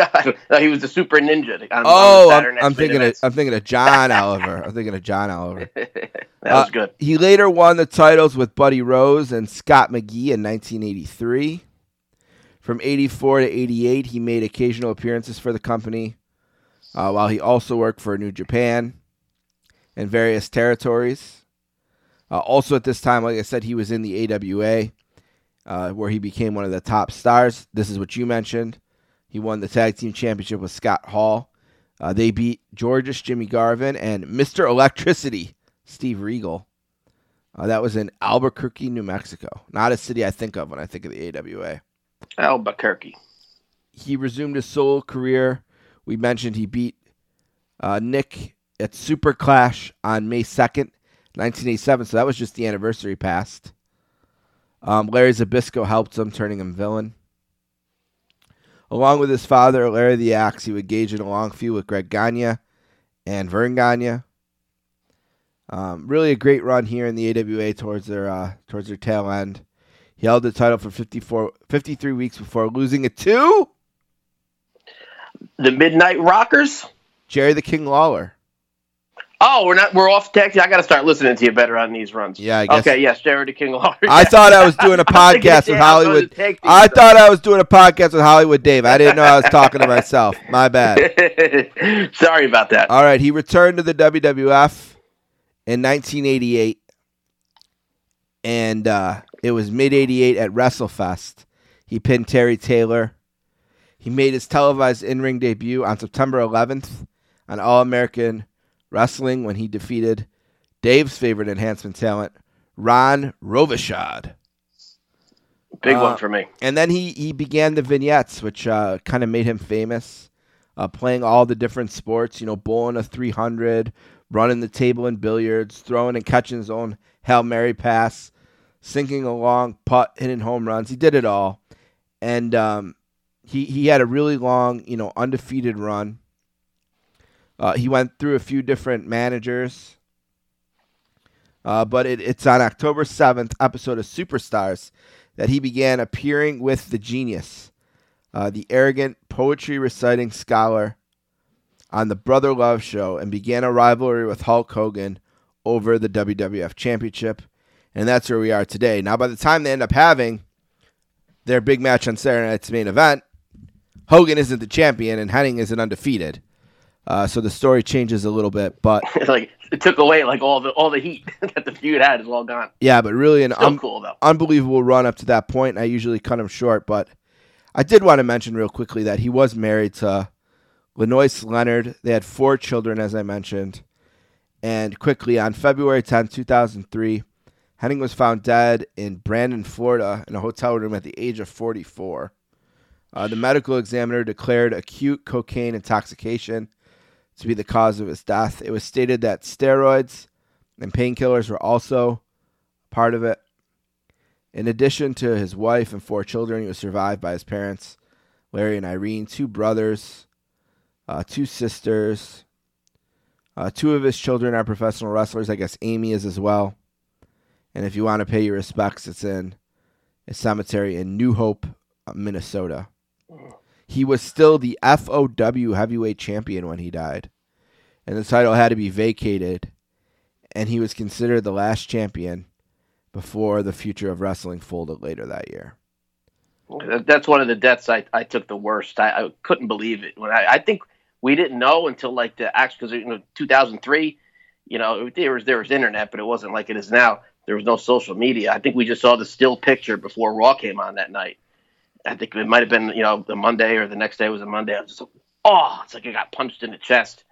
he was the super ninja. On, on Oh, the I'm, I'm thinking of. I'm thinking of John Oliver. I'm thinking of John Oliver. that was Uh, good. He later won the titles with Buddy Rose and Scott McGee in 1983. From 84 to 88, he made occasional appearances for the company, uh, while he also worked for New Japan and various territories. Uh, also, at this time, like I said, he was in the AWA, uh, where he became one of the top stars. This is what you mentioned. He won the tag team championship with Scott Hall. Uh, they beat Gorgeous Jimmy Garvin and Mr. Electricity, Steve Regal. Uh, that was in Albuquerque, New Mexico. Not a city I think of when I think of the AWA. Albuquerque. He resumed his solo career. We mentioned he beat uh, Nick at Super Clash on May 2nd, 1987. So that was just the anniversary past. Um, Larry Zbyszko helped him, turning him villain. Along with his father, Larry the Axe, he would engage in a long feud with Greg Gagne and Verne Gagne. Um, really a great run here in the AWA towards their uh, towards their tail end. He held the title for 54, 53 weeks before losing it to The Midnight Rockers. Jerry the King Lawler. Oh, we're not. We're off text. I got to start listening to you better on these runs. Yeah, I guess- Okay. Yes, Jared King I thought I was doing a podcast with damn, I was Hollywood. gonna take these I stuff. thought I was doing a podcast with Hollywood Dave. I didn't know I was talking to myself. My bad. Sorry about that. All right, he returned to the WWF in 1988, and uh, it was mid '88 at WrestleFest. He pinned Terry Taylor. He made his televised in-ring debut on September 11th on All American Wrestling when he defeated Dave's favorite enhancement talent, Ron Rovishad. Big uh, one for me. And then he, he began the vignettes, which uh, kind of made him famous, uh, playing all the different sports, you know, bowling a 300, running the table in billiards, throwing and catching his own Hail Mary pass, sinking a long putt, hitting home runs. He did it all. And um, he, he had a really long, you know, undefeated run. Uh, he went through a few different managers. Uh, but it, it's on October 7th, episode of Superstars, that he began appearing with the genius, uh, the arrogant poetry reciting scholar, on the Brother Love show and began a rivalry with Hulk Hogan over the WWF Championship. And that's where we are today. Now, by the time they end up having their big match on Saturday night's main event, Hogan isn't the champion and Hennig isn't undefeated. Uh, so the story changes a little bit, but It's like it took away like all the all the heat that the feud had is all gone. yeah, but really an un- cool unbelievable run up to that point. I usually cut him short, but I did want to mention real quickly that he was married to Lenoise Leonard. They had four children, as I mentioned. And quickly, on February 10, 2003, Hennig was found dead in Brandon, Florida, in a hotel room at the age of 44. Uh, the medical examiner declared acute cocaine intoxication to be the cause of his death. It was stated that steroids and painkillers were also part of it. In addition to his wife and four children, he was survived by his parents, Larry and Irene, two brothers, uh, two sisters. Uh, two of his children are professional wrestlers. I guess Amy is as well. And if you want to pay your respects, it's in a cemetery in New Hope, uh, Minnesota. He was still the FOW heavyweight champion when he died. And the title had to be vacated. And he was considered the last champion before the future of wrestling folded later that year. That's one of the deaths I, I took the worst. I, I couldn't believe it. When I, I think we didn't know until like the actual because you know 2003, you know there was there was internet, but it wasn't like it is now. There was no social media. I think we just saw the still picture before Raw came on that night. I think it might have been you know the Monday or the next day was a Monday. I was just like, oh, it's like I got punched in the chest.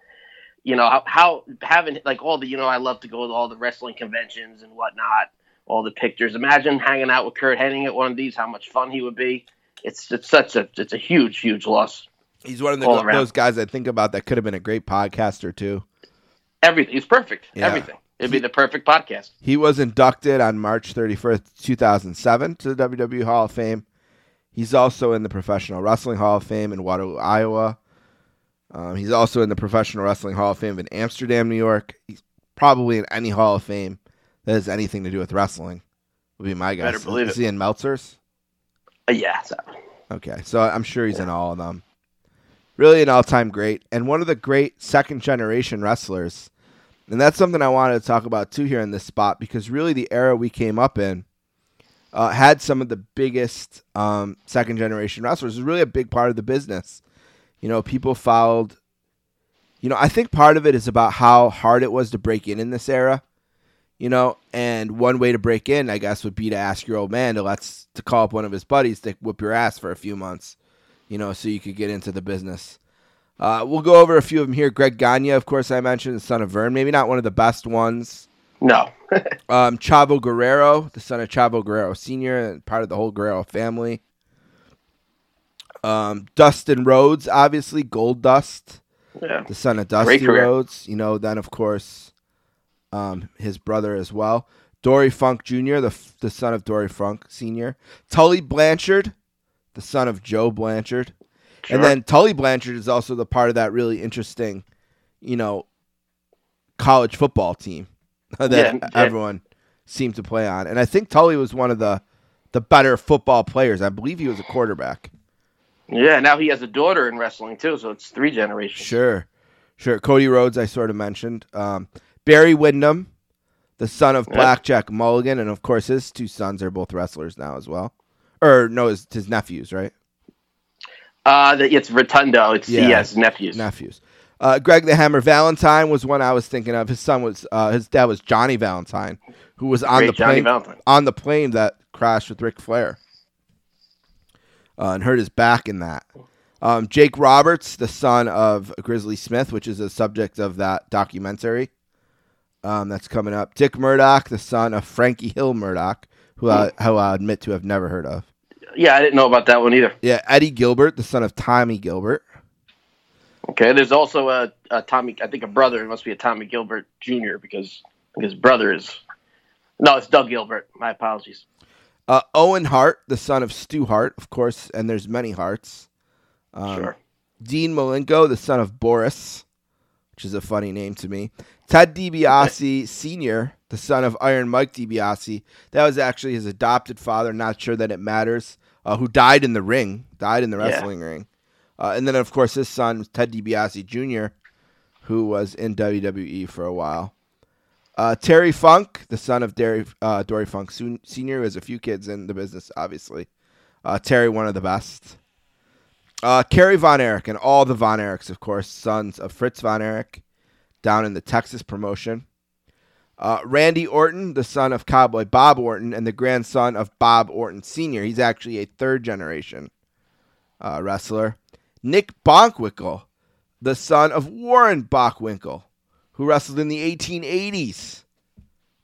You know how, how having like all the you know I love to go to all the wrestling conventions and whatnot all the pictures. Imagine hanging out with Curt Hennig at one of these. How much fun he would be. It's it's such a it's a huge huge loss. He's one of the, those guys I think about that could have been a great podcaster too. Everything. He's perfect. Yeah. Everything. It'd be the perfect podcast. He was inducted on March 31st, 2007 to the WWE Hall of Fame. He's also in the Professional Wrestling Hall of Fame in Waterloo, Iowa. Um, he's also in the Professional Wrestling Hall of Fame in Amsterdam, New York. He's probably in any Hall of Fame that has anything to do with wrestling. Would be my guess. Better believe Is it. he in Meltzer's? Uh, yeah. So, Okay, so I'm sure he's in all of them. Really an all time great, and one of the great second generation wrestlers. And that's something I wanted to talk about too here in this spot because really the era we came up in uh, had some of the biggest um, second generation wrestlers. It was really a big part of the business. You know, people followed. You know, I think part of it is about how hard it was to break in in this era. You know, and one way to break in, I guess, would be to ask your old man to let's to call up one of his buddies to whip your ass for a few months. You know, so you could get into the business. Uh, we'll go over a few of them here. Greg Gagne, of course, I mentioned, the son of Verne. Maybe not one of the best ones. no. Um, Chavo Guerrero, the son of Chavo Guerrero Sr., and part of the whole Guerrero family. Um, Dustin Rhodes, obviously, Gold Dust, yeah. the son of Dusty. Rhodes. You know, then, of course, um, his brother as well. Dory Funk Jr., the, f- the son of Dory Funk Sr. Tully Blanchard, the son of Joe Blanchard. And then Tully Blanchard is also the part of that really interesting, you know, college football team that Yeah, yeah. everyone seemed to play on. And I think Tully was one of the the better football players. I believe he was a quarterback. Yeah. Now he has a daughter in wrestling too, so it's three generations. Sure. Sure. Cody Rhodes, I sort of mentioned. Um, Barry Windham, the son of Yep. Blackjack Mulligan, and of course his two sons are both wrestlers now as well. Or no, his, his nephews, right? Uh, the, it's Rotunda. It's Yeah. yes, nephews. nephews. Uh, Greg the Hammer Valentine was one I was thinking of. His son was uh, his dad was Johnny Valentine, who was on Great the Johnny plane Valentine. on the plane that crashed with Ric Flair uh, and hurt his back in that. Um, Jake Roberts, the son of Grizzly Smith, which is the subject of that documentary um, that's coming up. Dick Murdoch, the son of Frankie Hill Murdoch, who I, who I admit to have never heard of. Yeah, I didn't know about that one either. Yeah, Eddie Gilbert, the son of Tommy Gilbert. Okay, there's also a, a Tommy. I think a brother. It must be a Tommy Gilbert Jr. because his brother is. No, it's Doug Gilbert. My apologies. Uh, Owen Hart, the son of Stu Hart, of course, and there's many Harts. Um, sure. Dean Malenko, the son of Boris, which is a funny name to me. Ted DiBiase Sr., the son of Iron Mike DiBiase. That was actually his adopted father, not sure that it matters, uh, who died in the ring, died in the Yeah. wrestling ring. Uh, and then, of course, his son, Ted DiBiase Jr., who was in WWE for a while. Uh, Terry Funk, the son of uh, Dory Funk Sr., who has a few kids in the business, obviously. Uh, Terry, one of the best. Uh, Kerry Von Erich and all the Von Erichs, of course, sons of Fritz Von Erich, down in the Texas promotion. Uh, Randy Orton, the son of Cowboy Bob Orton and the grandson of Bob Orton Sr. He's actually a third generation uh, wrestler. Nick Bockwinkel, the son of Warren Bockwinkel, who wrestled in the 1880s.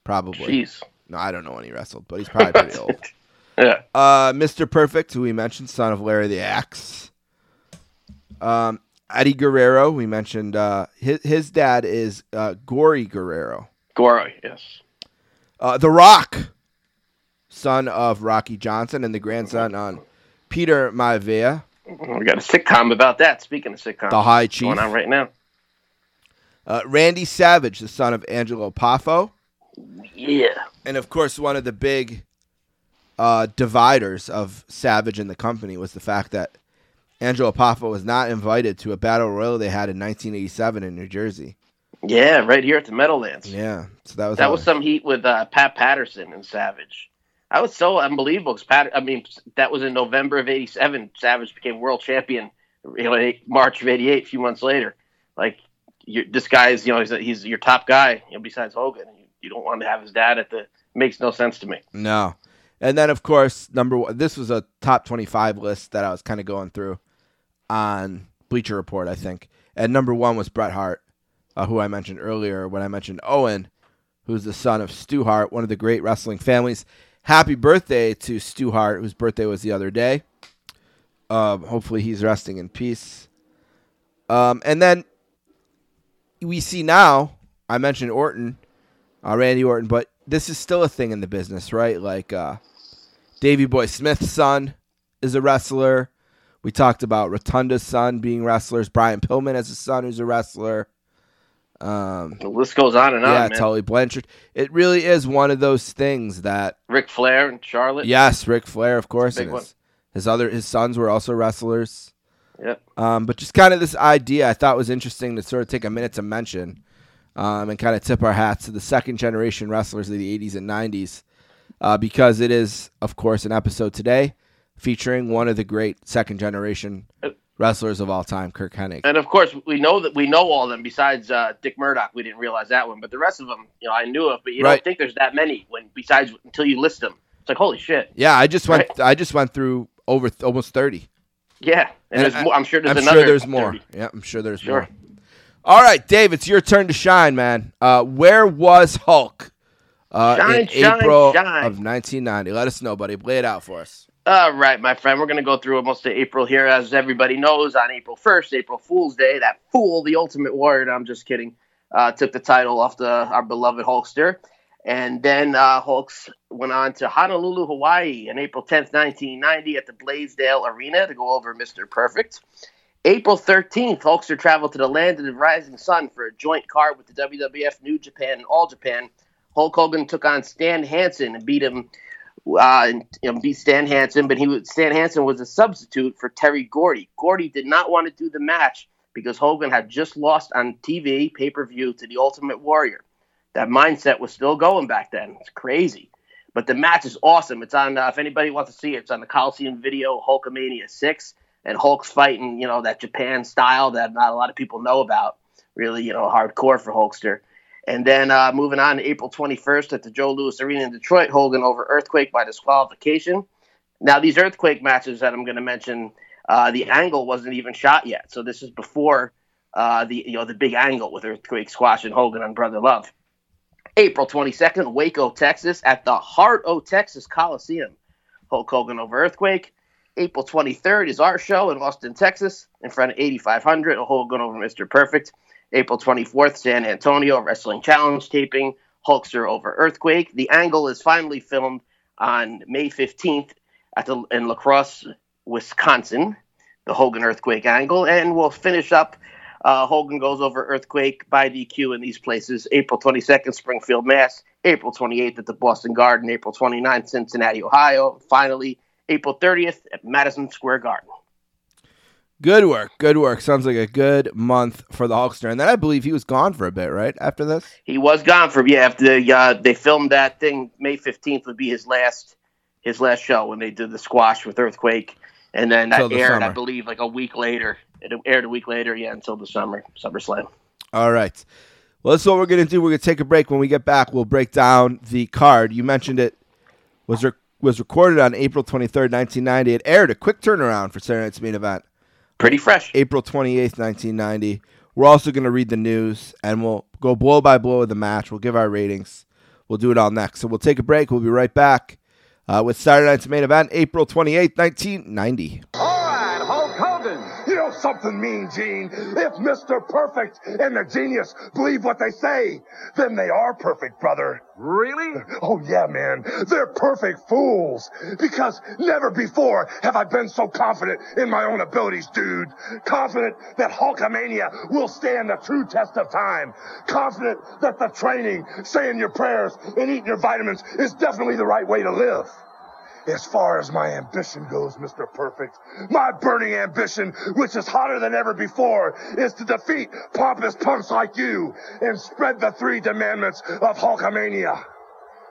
Probably. Jeez. No, I don't know when he wrestled, but he's probably pretty old. Yeah. Uh, Mr. Perfect, who we mentioned, son of Larry the Axe. Um, Eddie Guerrero, we mentioned. Uh, his his dad is uh, Gory Guerrero. Goro. Yes. Uh, the Rock, son of Rocky Johnson, and the grandson on Peter Maivia, We got a sitcom about that. Speaking of sitcoms, the High Chief. going on right now. Uh, Randy Savage, the son of Angelo Poffo, Yeah. and of course, one of the big uh, dividers of Savage and the company was the fact that Angelo Poffo was not invited to a battle royal they had in 1987 in New Jersey. Yeah, right here at the Meadowlands. Yeah, so that was That was some heat with uh, Pat Patterson and Savage. That was so unbelievable. Pat, I mean, that was in November of '87. Savage became world champion. You know, March of '88. A few months later, like this guy's, you know, he's, he's your top guy. You know, besides Hogan, you, you don't want to have his dad at the. Makes no sense to me. No. And then, of course, number one, this was a top 25 list that I was kind of going through on Bleacher Report, I think. And number one was Bret Hart, uh, who I mentioned earlier when I mentioned Owen, who's the son of Stu Hart, one of the great wrestling families. Happy birthday to Stu Hart, whose birthday was the other day. Um, hopefully, he's resting in peace. Um, and then we see now, I mentioned Orton, uh, Randy Orton, but this is still a thing in the business, right? Like uh, Davy Boy Smith's son is a wrestler. We talked about Rotunda's son being wrestlers. Brian Pillman has a son who's a wrestler. Um, The list goes on and on, yeah. Tully Blanchard. It really is one of those things that Ric Flair and Charlotte. yes, Ric Flair, of course, Big and one. his, his other his sons were also wrestlers. Yep. Um, but just kind of this idea I thought was interesting to sort of take a minute to mention um, and kind of tip our hats to the second generation wrestlers of the 80s and 90s uh, because it is, of course, an episode today featuring one of the great second generation wrestlers of all time, Kirk Hennig. And of course, we know that we know all of them besides uh, Dick Murdoch. We didn't realize that one, but the rest of them, you know, I knew of, but you Right. don't think there's that many when besides until you list them. It's like holy shit. Yeah, I just went. Right. I just went through over th- almost thirty. Yeah, and, there's I- more, I'm sure there's I'm another. sure there's more. Yeah, I'm sure there's Sure. more. All right, Dave, it's your turn to shine, man. Uh, where was Hulk uh, Shine, in shine, April shine. of 1990? Let us know, buddy. Lay it out for us. All right, my friend, we're going to go through most of April here. As everybody knows, on April 1st, April Fool's Day, that fool, the Ultimate Warrior, I'm just kidding, uh, took the title off the our beloved Hulkster. And then uh, Hulks went on to Honolulu, Hawaii on April 10th, 1990 at the Blaisdell Arena to go over Mr. Perfect. April 13th, Hulkster traveled to the land of the rising sun for a joint card with the WWF, New Japan, and All Japan. Hulk Hogan took on Stan Hansen and beat him uh, and, beat Stan Hansen, but he was, Stan Hansen was a substitute for Terry Gordy. Gordy did not want to do the match because Hogan had just lost on TV pay per view to the Ultimate Warrior. That mindset was still going back then. It's crazy. But the match is awesome. It's on, uh, if anybody wants to see it, it's on the Coliseum video, Hulkamania 6. And Hulk's fighting, you know, that Japan style that not a lot of people know about. Really, you know, hardcore for Hulkster. And then uh, moving on to April 21st at the Joe Louis Arena in Detroit, Hogan over Earthquake by disqualification. Now, these Earthquake matches that I'm going to mention, uh, the angle wasn't even shot yet. So this is before uh, the you know the big angle with Earthquake squashing Hogan on Brother Love. April 22nd, Waco, Texas, at the Heart O Texas Coliseum. Hulk Hogan over Earthquake. April 23rd is our show in Austin, Texas, in front of 8,500. Hogan over Mr. Perfect. April 24th, San Antonio Wrestling Challenge taping. Hulkster over Earthquake. The angle is finally filmed on May 15th at the, in La Crosse, Wisconsin. The Hogan Earthquake angle. And we'll finish up. Uh, Hogan goes over Earthquake by DQ in these places. April 22nd, Springfield, Mass. April 28th at the Boston Garden. April 29th, Cincinnati, Ohio. Finally, April 30th at Madison Square Garden. Good work. Good work. Sounds like a good month for the Hulkster. And then I believe he was gone for a bit, right? After this? He was gone for yeah. After the, uh, they filmed that thing, May 15th would be his last his last show when they did the squash with Earthquake, and then that Till the aired, I believe, like a week later. It aired a week later, yeah, until the summer SummerSlam. All right. Well, that's what we're going to do. We're going to take a break. When we get back, we'll break down the card. You mentioned it was re- was recorded on April 23rd, 1990. It aired a quick turnaround for Saturday Night's main event. Pretty fresh. April 28th, 1990. We're also going to read the news and we'll go blow by blow of the match. We'll give our ratings. We'll do it all next. So we'll take a break. We'll be right back uh, with Saturday Night's main event, April 28th, 1990. All right, Hulk Hogan. You know something mean, Gene? If Mr. Perfect and the genius believe what they say, then they are perfect, brother. Really? Oh, yeah, man. They're perfect fools. Because never before have I been so confident in my own abilities, dude. Confident that Hulkamania will stand the true test of time. Confident that the training, saying your prayers, and eating your vitamins is definitely the right way to live. As far as my ambition goes, Mr. Perfect, my burning ambition, which is hotter than ever before, is to defeat pompous punks like you and spread the three demandments of Hulkamania.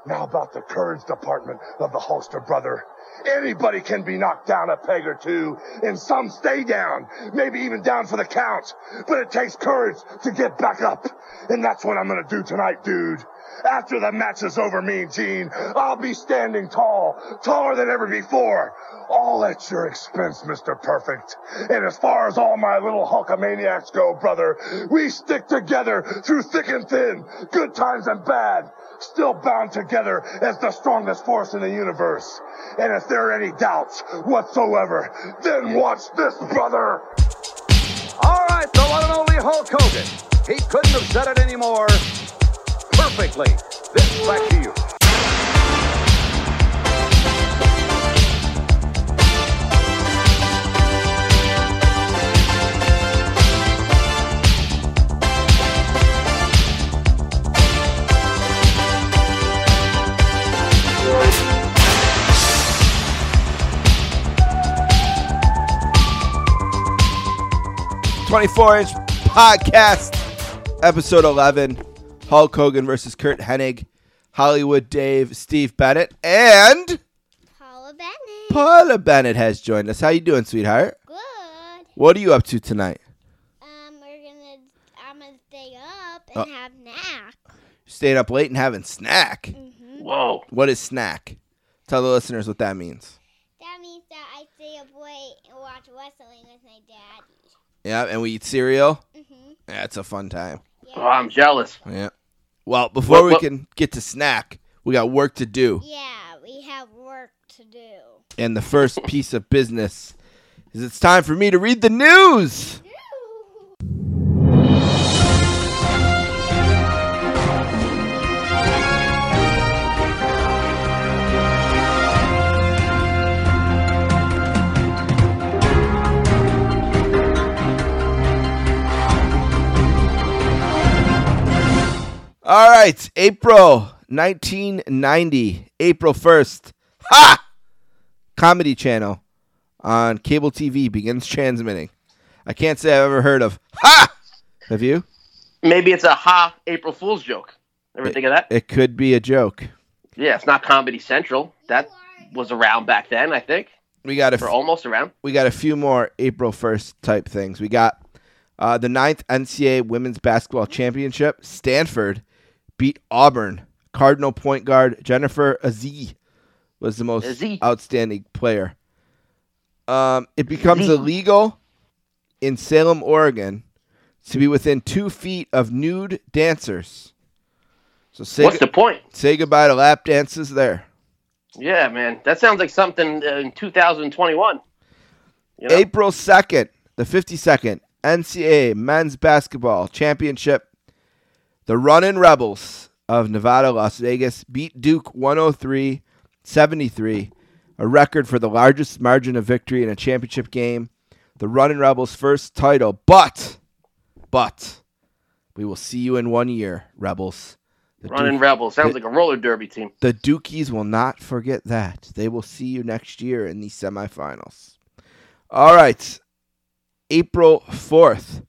Now about the courage department of the Hulkster brother. Anybody can be knocked down a peg or two, and some stay down, maybe even down for the count. But it takes courage to get back up. And that's what I'm gonna do tonight, dude. After the match is over, me and Gene, I'll be standing tall, taller than ever before. All at your expense, Mr. Perfect. And as far as all my little Hulkamaniacs go, brother, we stick together through thick and thin, good times and bad, still bound together as the strongest force in the universe. And if there are any doubts whatsoever, then watch this, brother. All right, the one and only Hulk Hogan. He couldn't have said it any more perfectly. This back to you. Twenty-four inch podcast, episode eleven. Hulk Hogan versus Curt Hennig, Hollywood Dave, Steve Bennett, and Paula Bennett. Paula Bennett has joined us. How you doing, sweetheart? Good. What are you up to tonight? Um, we're gonna. I'm gonna stay up and have snack. Staying up late and having snack. Mm-hmm. Whoa. What is snack? Tell the listeners what that means. That means that I stay up late and watch wrestling with my daddy. Yeah, and we eat cereal. Mm-hmm. Yeah, it's a fun time. Yeah. Oh, I'm jealous. Yeah. Well, before What- we can get to snack, we got work to do. Yeah, we have work to do. And the first piece of business is it's time for me to read the news. All right, April 1990, April 1st. Ha! Comedy Channel on cable TV begins transmitting. I can't say I've ever heard of Ha! Have you? Maybe it's a ha April Fool's joke. Ever think of that? It could be a joke. Yeah, it's not Comedy Central. That was around back then, I think, We got a or almost around. we got a few more April 1st type things. We got uh, the ninth NCAA Women's Basketball Championship. Stanford beat Auburn. Cardinal point guard Jennifer Azzi was the most outstanding player. Um, it becomes illegal in Salem, Oregon, to be within two feet of nude dancers. So say, What's the point? say goodbye to lap dances there. Yeah, man, that sounds like something in 2021. You know? April 2nd, the 52nd NCAA Men's Basketball Championship. The Runnin' Rebels of Nevada, Las Vegas beat Duke 103 73, a record for the largest margin of victory in a championship game. The Runnin' Rebels' first title, but, but, we will see you in one year, Rebels. The Running Duke- Rebels sounds the- like a roller derby team. the Dukies will not forget that. They will see you next year in the semifinals. All right. April 4th.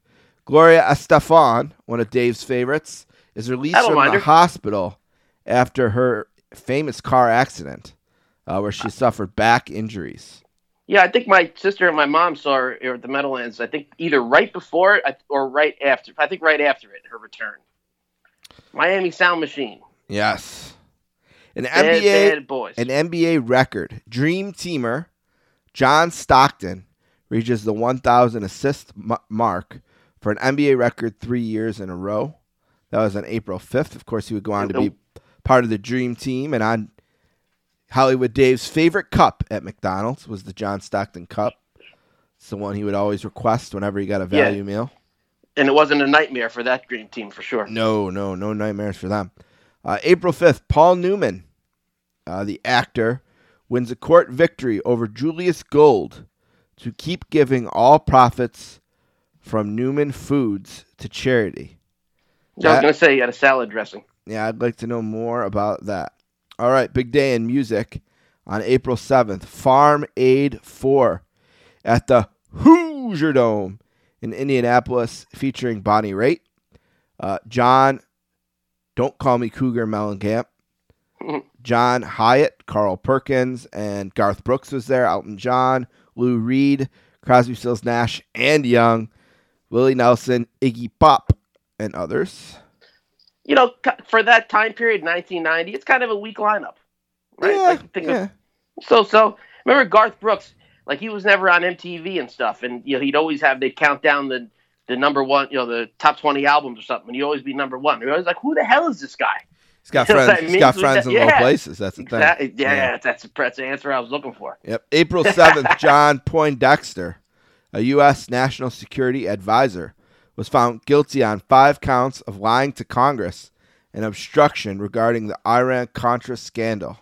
Gloria Estefan, one of Dave's favorites, is released from the her. hospital after her famous car accident uh, where she suffered back injuries. Yeah, I think my sister and my mom saw her at the Meadowlands. I think either right before it or right after. I think right after it, her return. Miami Sound Machine. Yes. An Bad, NBA bad boys. An NBA record. Dream teamer John Stockton reaches the 1,000 assist mark for an NBA record three years in a row. That was on April 5th. Of course, he would go on to be part of the Dream Team and on Hollywood Dave's favorite cup at McDonald's was the John Stockton Cup. It's the one he would always request whenever he got a Yeah. value meal. and it wasn't a nightmare for that dream team for sure. No, no, no nightmares for them. Uh, April 5th, Paul Newman, uh, the actor, wins a court victory over Julius Gold to keep giving all profits from Newman Foods to charity. I was going to say you had a salad dressing. Yeah, I'd like to know more about that. All right, big day in music on April 7th. Farm Aid 4 at the Hoosier Dome in Indianapolis featuring Bonnie Raitt, uh, John, don't call me Cougar Mellencamp, John Hiatt, Carl Perkins, and Garth Brooks was there. Elton John, Lou Reed, Crosby, Stills, Nash, and Young, Willie Nelson, Iggy Pop, and others. You know, for that time period, 1990, it's kind of a weak lineup, right? Yeah, Like, think of- So so remember Garth Brooks, like he was never on MTV and stuff, and you know he'd always have they count down the the number one, you know, the top twenty albums or something, and he'd always be number one. You're always like, who the hell is this guy? He's got You know what friends. that He's got friends in low Yeah. places. That's the Exactly. thing. Yeah, that's that's the answer I was looking for. Yep. April 7th, John Poindexter, a U.S. national security advisor, was found guilty on five counts of lying to Congress and obstruction regarding the Iran Contra scandal.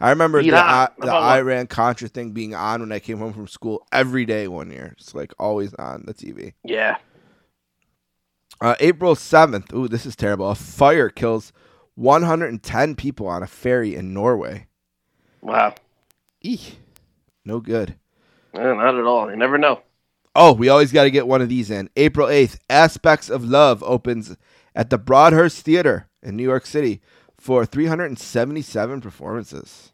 I remember the, uh, the Iran Contra thing being on when I came home from school every day one year. It's like always on the TV. Yeah. Uh, April 7th, ooh, this is terrible. A fire kills 110 people on a ferry in Norway. Wow. Eek. No good. Eh, not at all. You never know. Oh, we always got to get one of these in. April 8th, Aspects of Love opens at the Broadhurst Theater in New York City for 377 performances.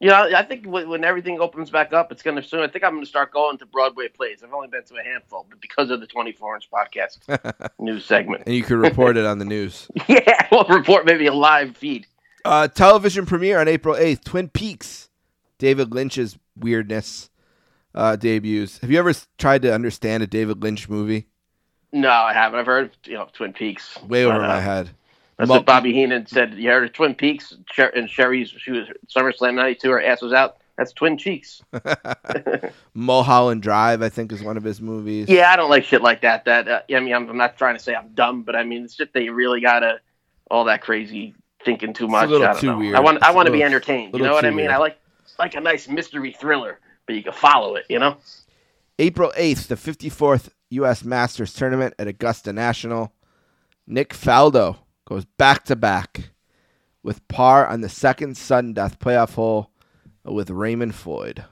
You know, I think when, when everything opens back up, it's going to soon. I think I'm going to start going to Broadway plays. I've only been to a handful, but because of the 24 inch podcast news segment. And you could report it on the news. Yeah, we'll report maybe a live feed. Uh, television premiere on April 8th, Twin Peaks. David Lynch's weirdness uh, debuts. Have you ever tried to understand a David Lynch movie? No, I haven't. I've heard, you know, Twin Peaks. Way over But, uh, my head. That's Mul- what Bobby Heenan said. You heard of Twin Peaks? And Sherri's, she was SummerSlam 92, her ass was out. That's Twin Cheeks. Mulholland Drive, I think, is one of his movies. Yeah, I don't like shit like that. That uh, I mean, I'm, I'm not trying to say I'm dumb, but I mean, it's just they really gotta all that crazy thinking too much. little I don't too know. weird. I want I It's a want to be entertained. You know what I mean? weird. I like like a nice mystery thriller, but you can follow it. You know? April 8th, the 54th U.S. Masters Tournament at Augusta National. Nick Faldo goes back to back with par on the second sudden death playoff hole with Raymond Floyd.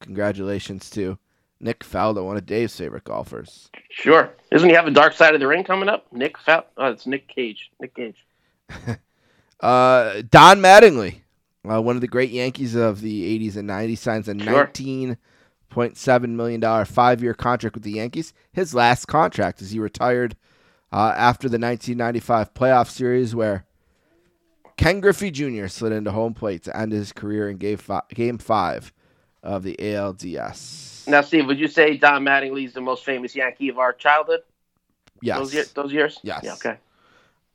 Congratulations to Nick Faldo, one of Dave's favorite golfers. Sure. Doesn't he have a Dark Side of the Ring coming up? Nick Fal- Oh, it's Nick Cage. Nick Cage. Uh, Don Mattingly, uh, one of the great Yankees of the 80s and 90s, signs a Sure. $19.7 million five year contract with the Yankees. His last contract as he retired uh, after the 1995 playoff series where Ken Griffey Jr. slid into home plate to end his career in game, fi- game five of the ALDS. Now, Steve, would you say Don Mattingly is the most famous Yankee of our childhood? Yes. Those, year, those years? Yes. Yeah, okay.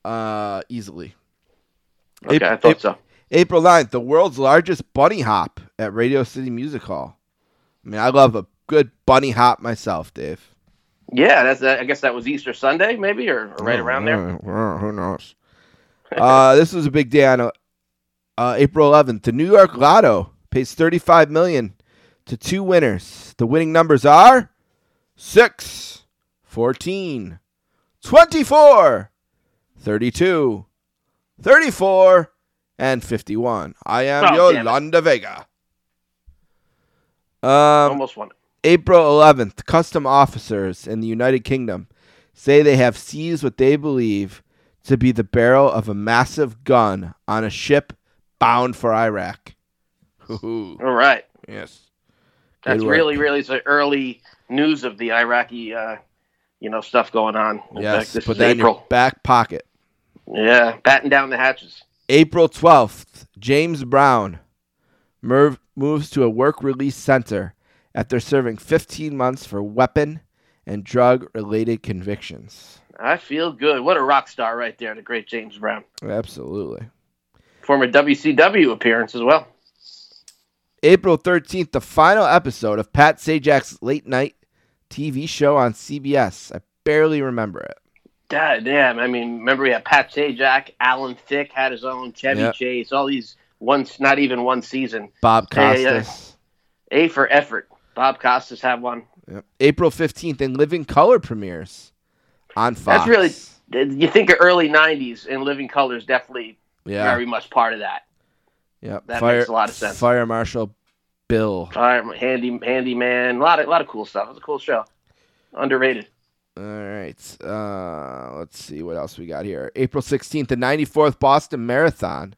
Uh, easily. Okay, Ap- I thought Ap- so. April 9th, the world's largest bunny hop at Radio City Music Hall. I mean, I love a good bunny hop myself, Dave. Yeah, that's. I guess that was Easter Sunday, maybe, or, or right around there. Who knows? uh, this was a big day on uh, uh, April 11th. The New York Lotto pays 35 million to two winners. The winning numbers are 6, 14, 24, 32, 34, and 51. I am Oh. Yolanda Vega. Um, Almost won it. April 11th, custom officers in the United Kingdom say they have seized what they believe to be the barrel of a massive gun on a ship bound for Iraq. All right. Yes. That's Good work. really, really the early news of the Iraqi, uh, you know, stuff going on. In Yes, fact, this put is that in your back pocket. Yeah, batten down the hatches. April 12th, James Brown merv- moves to a work release center after serving 15 months for weapon and drug related convictions. I feel good. What a rock star right there, the great James Brown. Absolutely. Former WCW appearance as well. April 13th, the final episode of Pat Sajak's late night TV show on CBS. I barely remember it. God damn. I mean, remember we had Pat Sajak, Alan Thicke had his own, Chevy Yep. Chase, all these once, not even one season. Bob Yeah, yeah. Costas. A for effort. Bob Costas had one. Yep. April 15th, In Living Color premieres on Fox. That's really, you think of early 90s, In Living Color is definitely Yeah. very much part of that. Yep. that Fire, makes a lot of sense. Fire Marshal Bill. Right, handy, handyman, a lot of, a lot of cool stuff. It was a cool show. Underrated. All right. Uh, let's see what else we got here. April 16th, the 94th Boston Marathon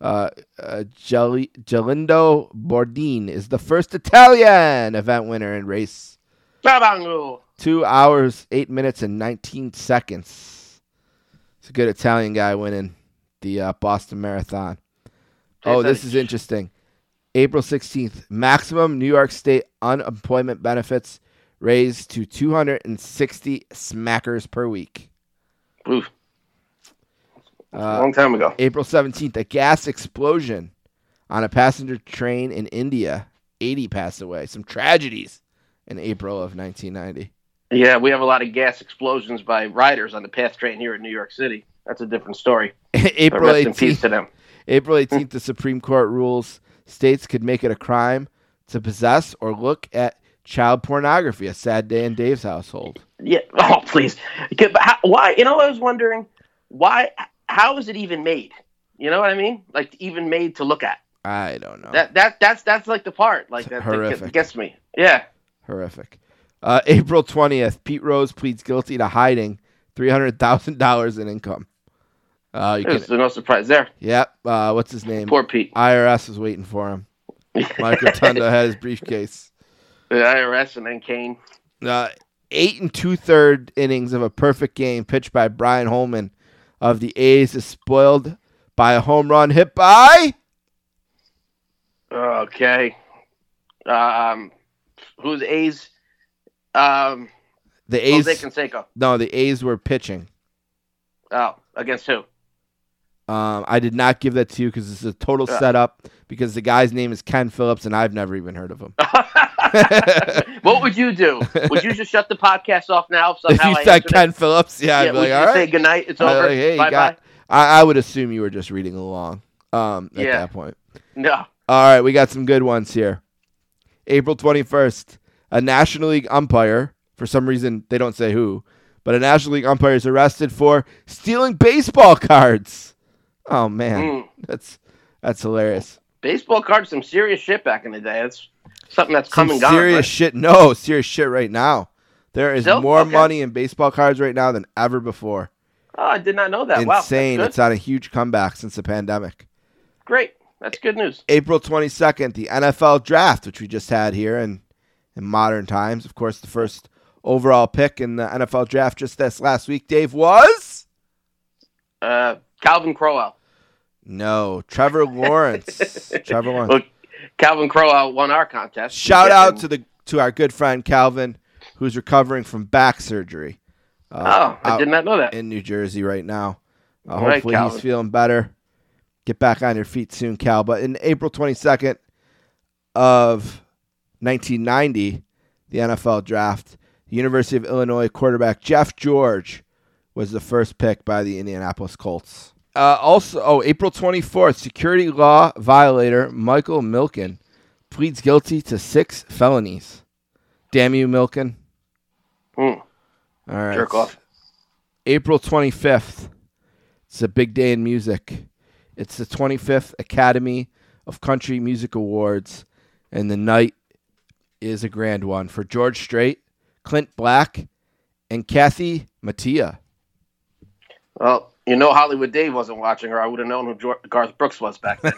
Uh, uh, Geli- Gelindo Bordin is the first Italian event winner in race two hours, eight minutes, and 19 seconds. It's a good Italian guy winning the uh, Boston Marathon. Oh, this is interesting. April 16th, maximum New York State unemployment benefits raised to 260 smackers per week. Oof. Uh, Long time ago. April 17th, a gas explosion on a passenger train in India. 80 passed away. Some tragedies in April of 1990. Yeah, we have a lot of gas explosions by riders on the PATH train here in New York City. That's a different story. April rest in peace 18th, to them. April 18th, the Supreme Court rules states could make it a crime to possess or look at child pornography. A sad day in Dave's household. Yeah. Oh, please. How, why? You know, I was wondering why. How is it even made? You know what I mean? Like even made to look at. I don't know. That that that's that's like the part like that, that horrific. gets me. Yeah. Horrific. Uh, April 20th, Pete Rose pleads guilty to hiding $300,000 in income. Uh, you There's can, no surprise there. yep. Uh, what's his name? Poor Pete. IRS is waiting for him. Mike Rotunda had his briefcase. The IRS and then Kane. Uh, eight and two third innings of a perfect game pitched by Brian Holman of the A's is spoiled by a home run hit by Okay. Um, who's A's? Um, the A's. Jose Canseco. No, the A's were pitching. Oh, against who? Um, I did not give that to you because it's a total Uh. setup. Because the guy's name is Ken Phillips, and I've never even heard of him. what would you do? Would you just shut the podcast off now? If you I said answered it? Ken Phillips, yeah, I'd be like, you all say right. goodnight? It's over. like, hey, bye got- bye. I, I would assume you were just reading along. Um, at Yeah. that point. No. All right, we got some good ones here. April 21st, a National League umpire, for some reason they don't say who, but a National League umpire is arrested for stealing baseball cards. Oh man, Mm. that's that's hilarious. Baseball cards, some serious shit back in the day. That's something that's Some and gone. serious right? shit. No, serious shit right now. There is Still? more Okay. money in baseball cards right now than ever before. Oh, I did not know that. Wow, Insane. good. It's on a huge comeback since the pandemic. great. That's good news. April 22nd, the NFL draft, which we just had here in, in modern times. Of course, the first overall pick in the NFL draft just this last week, Dave, was? Uh, Calvin Crowell. No, Trevor Lawrence. Trevor Lawrence. Calvin Crowell won our contest. Shout out to the to our good friend Calvin, who's recovering from back surgery. uh, Oh, I did not know that. in New Jersey right now. Uh, right, hopefully Calvin. he's feeling better. Get back on your feet soon, Cal. But in April 22nd of 1990, the NFL draft, the University of Illinois quarterback Jeff George was the first pick by the Indianapolis Colts. Uh, also, oh, April 24th, security law violator Michael Milken pleads guilty to six felonies. Damn you, Milken. Hmm. All right. Jerk off. April 25th. It's a big day in music. It's the 25th Academy of Country Music Awards, and the night is a grand one for George Strait, Clint Black, and Kathy Mattea. Well, you know, Hollywood Dave wasn't watching, or I would have known who Garth Brooks was back then.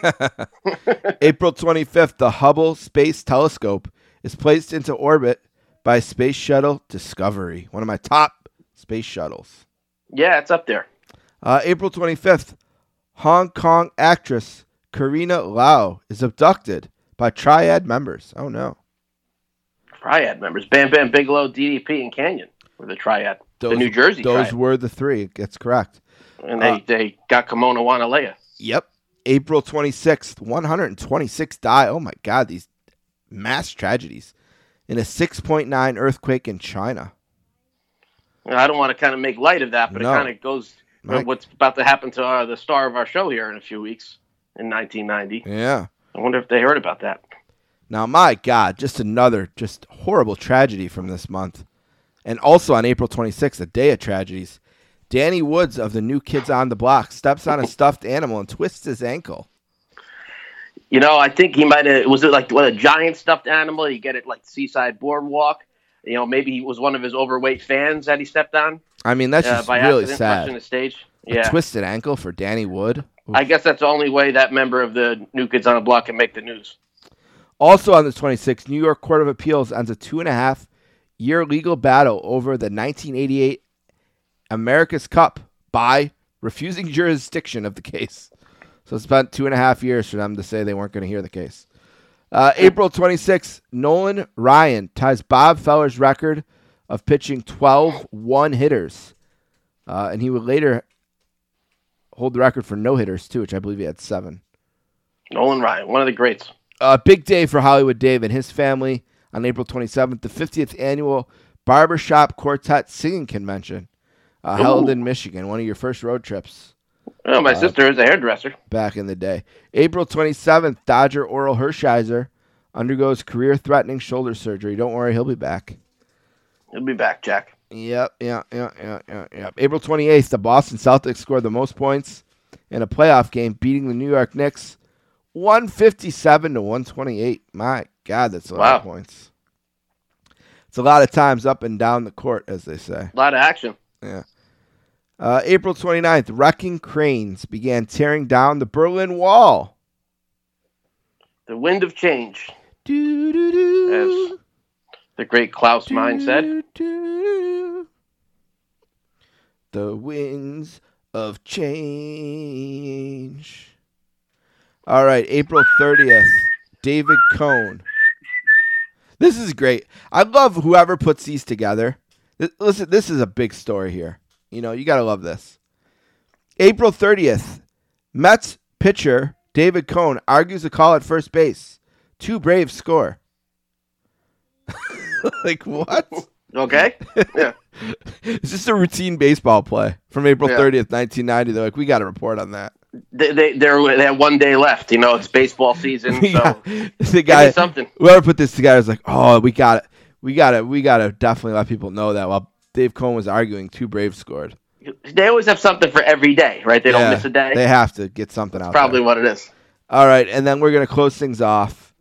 April 25th, the Hubble Space Telescope is placed into orbit by Space Shuttle Discovery, one of my top space shuttles. yeah, it's up there. Uh, April 25th, Hong Kong actress Carina Lau is abducted by Triad members. Oh no. Triad members: Bam Bam Bigelow, DDP, and Kanyon were the Triad. the New Jersey Those Triad. were the three. That's correct. And they, uh, they got Kimona Wanalaya. Yep. April 26th, 126 die. Oh my God, these mass tragedies in a 6.9 earthquake in China. I don't want to kind of make light of that, but No. it kind of goes with what's about to happen to uh, the star of our show here in a few weeks in 1990. Yeah. I wonder if they heard about that. Now, my God, just another just horrible tragedy from this month. And also on April 26th, a day of tragedies. Danny Woods of the New Kids on the Block steps on a stuffed animal and twists his ankle. You know, I think he might have. Was it like what a giant stuffed animal? You get it like Seaside Boardwalk. You know, maybe he was one of his overweight fans that he stepped on I mean, that's uh, just by really accident, sad. the stage. A Yeah, twisted ankle for Danny Wood. I guess that's the only way that member of the New Kids on the Block can make the news. Also on the 26th, New York Court of Appeals ends a two and a half year legal battle over the 1988 America's Cup by refusing jurisdiction of the case. So it spent two and a half years for them to say they weren't going to hear the case. Uh, April 26th, Nolan Ryan ties Bob Feller's record of pitching 12 one hitters. Uh, and he would later hold the record for no hitters, too, which I believe he had seven. Nolan Ryan, one of the greats. A big day for Hollywood Dave and his family on April 27th, the 50th annual Barbershop Quartet Singing Convention uh, held in Michigan, one of your first road trips Oh, my Uh, sister is a hairdresser. back in the day. April 27th, Dodger Orel Hershiser undergoes career threatening shoulder surgery. Don't worry, he'll be back. He'll be back, Jack. Yep, yeah, yeah, yeah, yeah, yeah. April 28th, the Boston Celtics scored the most points in a playoff game, beating the New York Knicks 157 to 128. My God, that's a lot of points. It's a lot of times up and down the court, as they say. A lot of action. Yeah. Uh, April 29th, wrecking cranes began tearing down the Berlin Wall. The wind of change, as the great Klaus Meine said. The winds of change. All right, April 30th, David Cone. This is great. I love whoever puts these together. Th- Listen, this is a big story here. You know, you got to love this. April 30th, Mets pitcher David Cone argues a call at first base. Two Braves score. like, what? Okay. Yeah. It's just a routine baseball play from April Yeah. 30th, 1990. They're like, we got to report on that. They, they, they're, they have one day left. You know, it's baseball season. So Yeah. the guy, me something. whoever put this together is like, oh, we got it. We got to We got to definitely let people know that while Dave Cone was arguing, two Braves scored. They always have something for every day, right? They Yeah, don't miss a day. They have to get something out Probably there. what it is. All right, and then we're going to close things off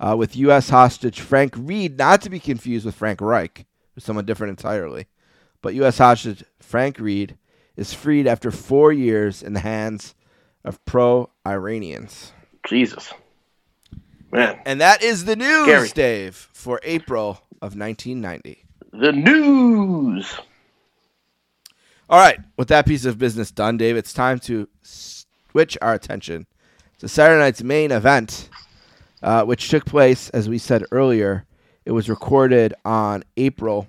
uh, with U.S. hostage Frank Reed, not to be confused with Frank Reich, who's someone different entirely. But U.S. hostage Frank Reed is freed after four years in the hands of pro-Iranians. Jesus. Man. And that is the news, Scary. Dave, for April of 1990. The news. All right, with that piece of business done, Dave, it's time to switch our attention to Saturday night's main event, uh, which took place, as we said earlier, it was recorded on April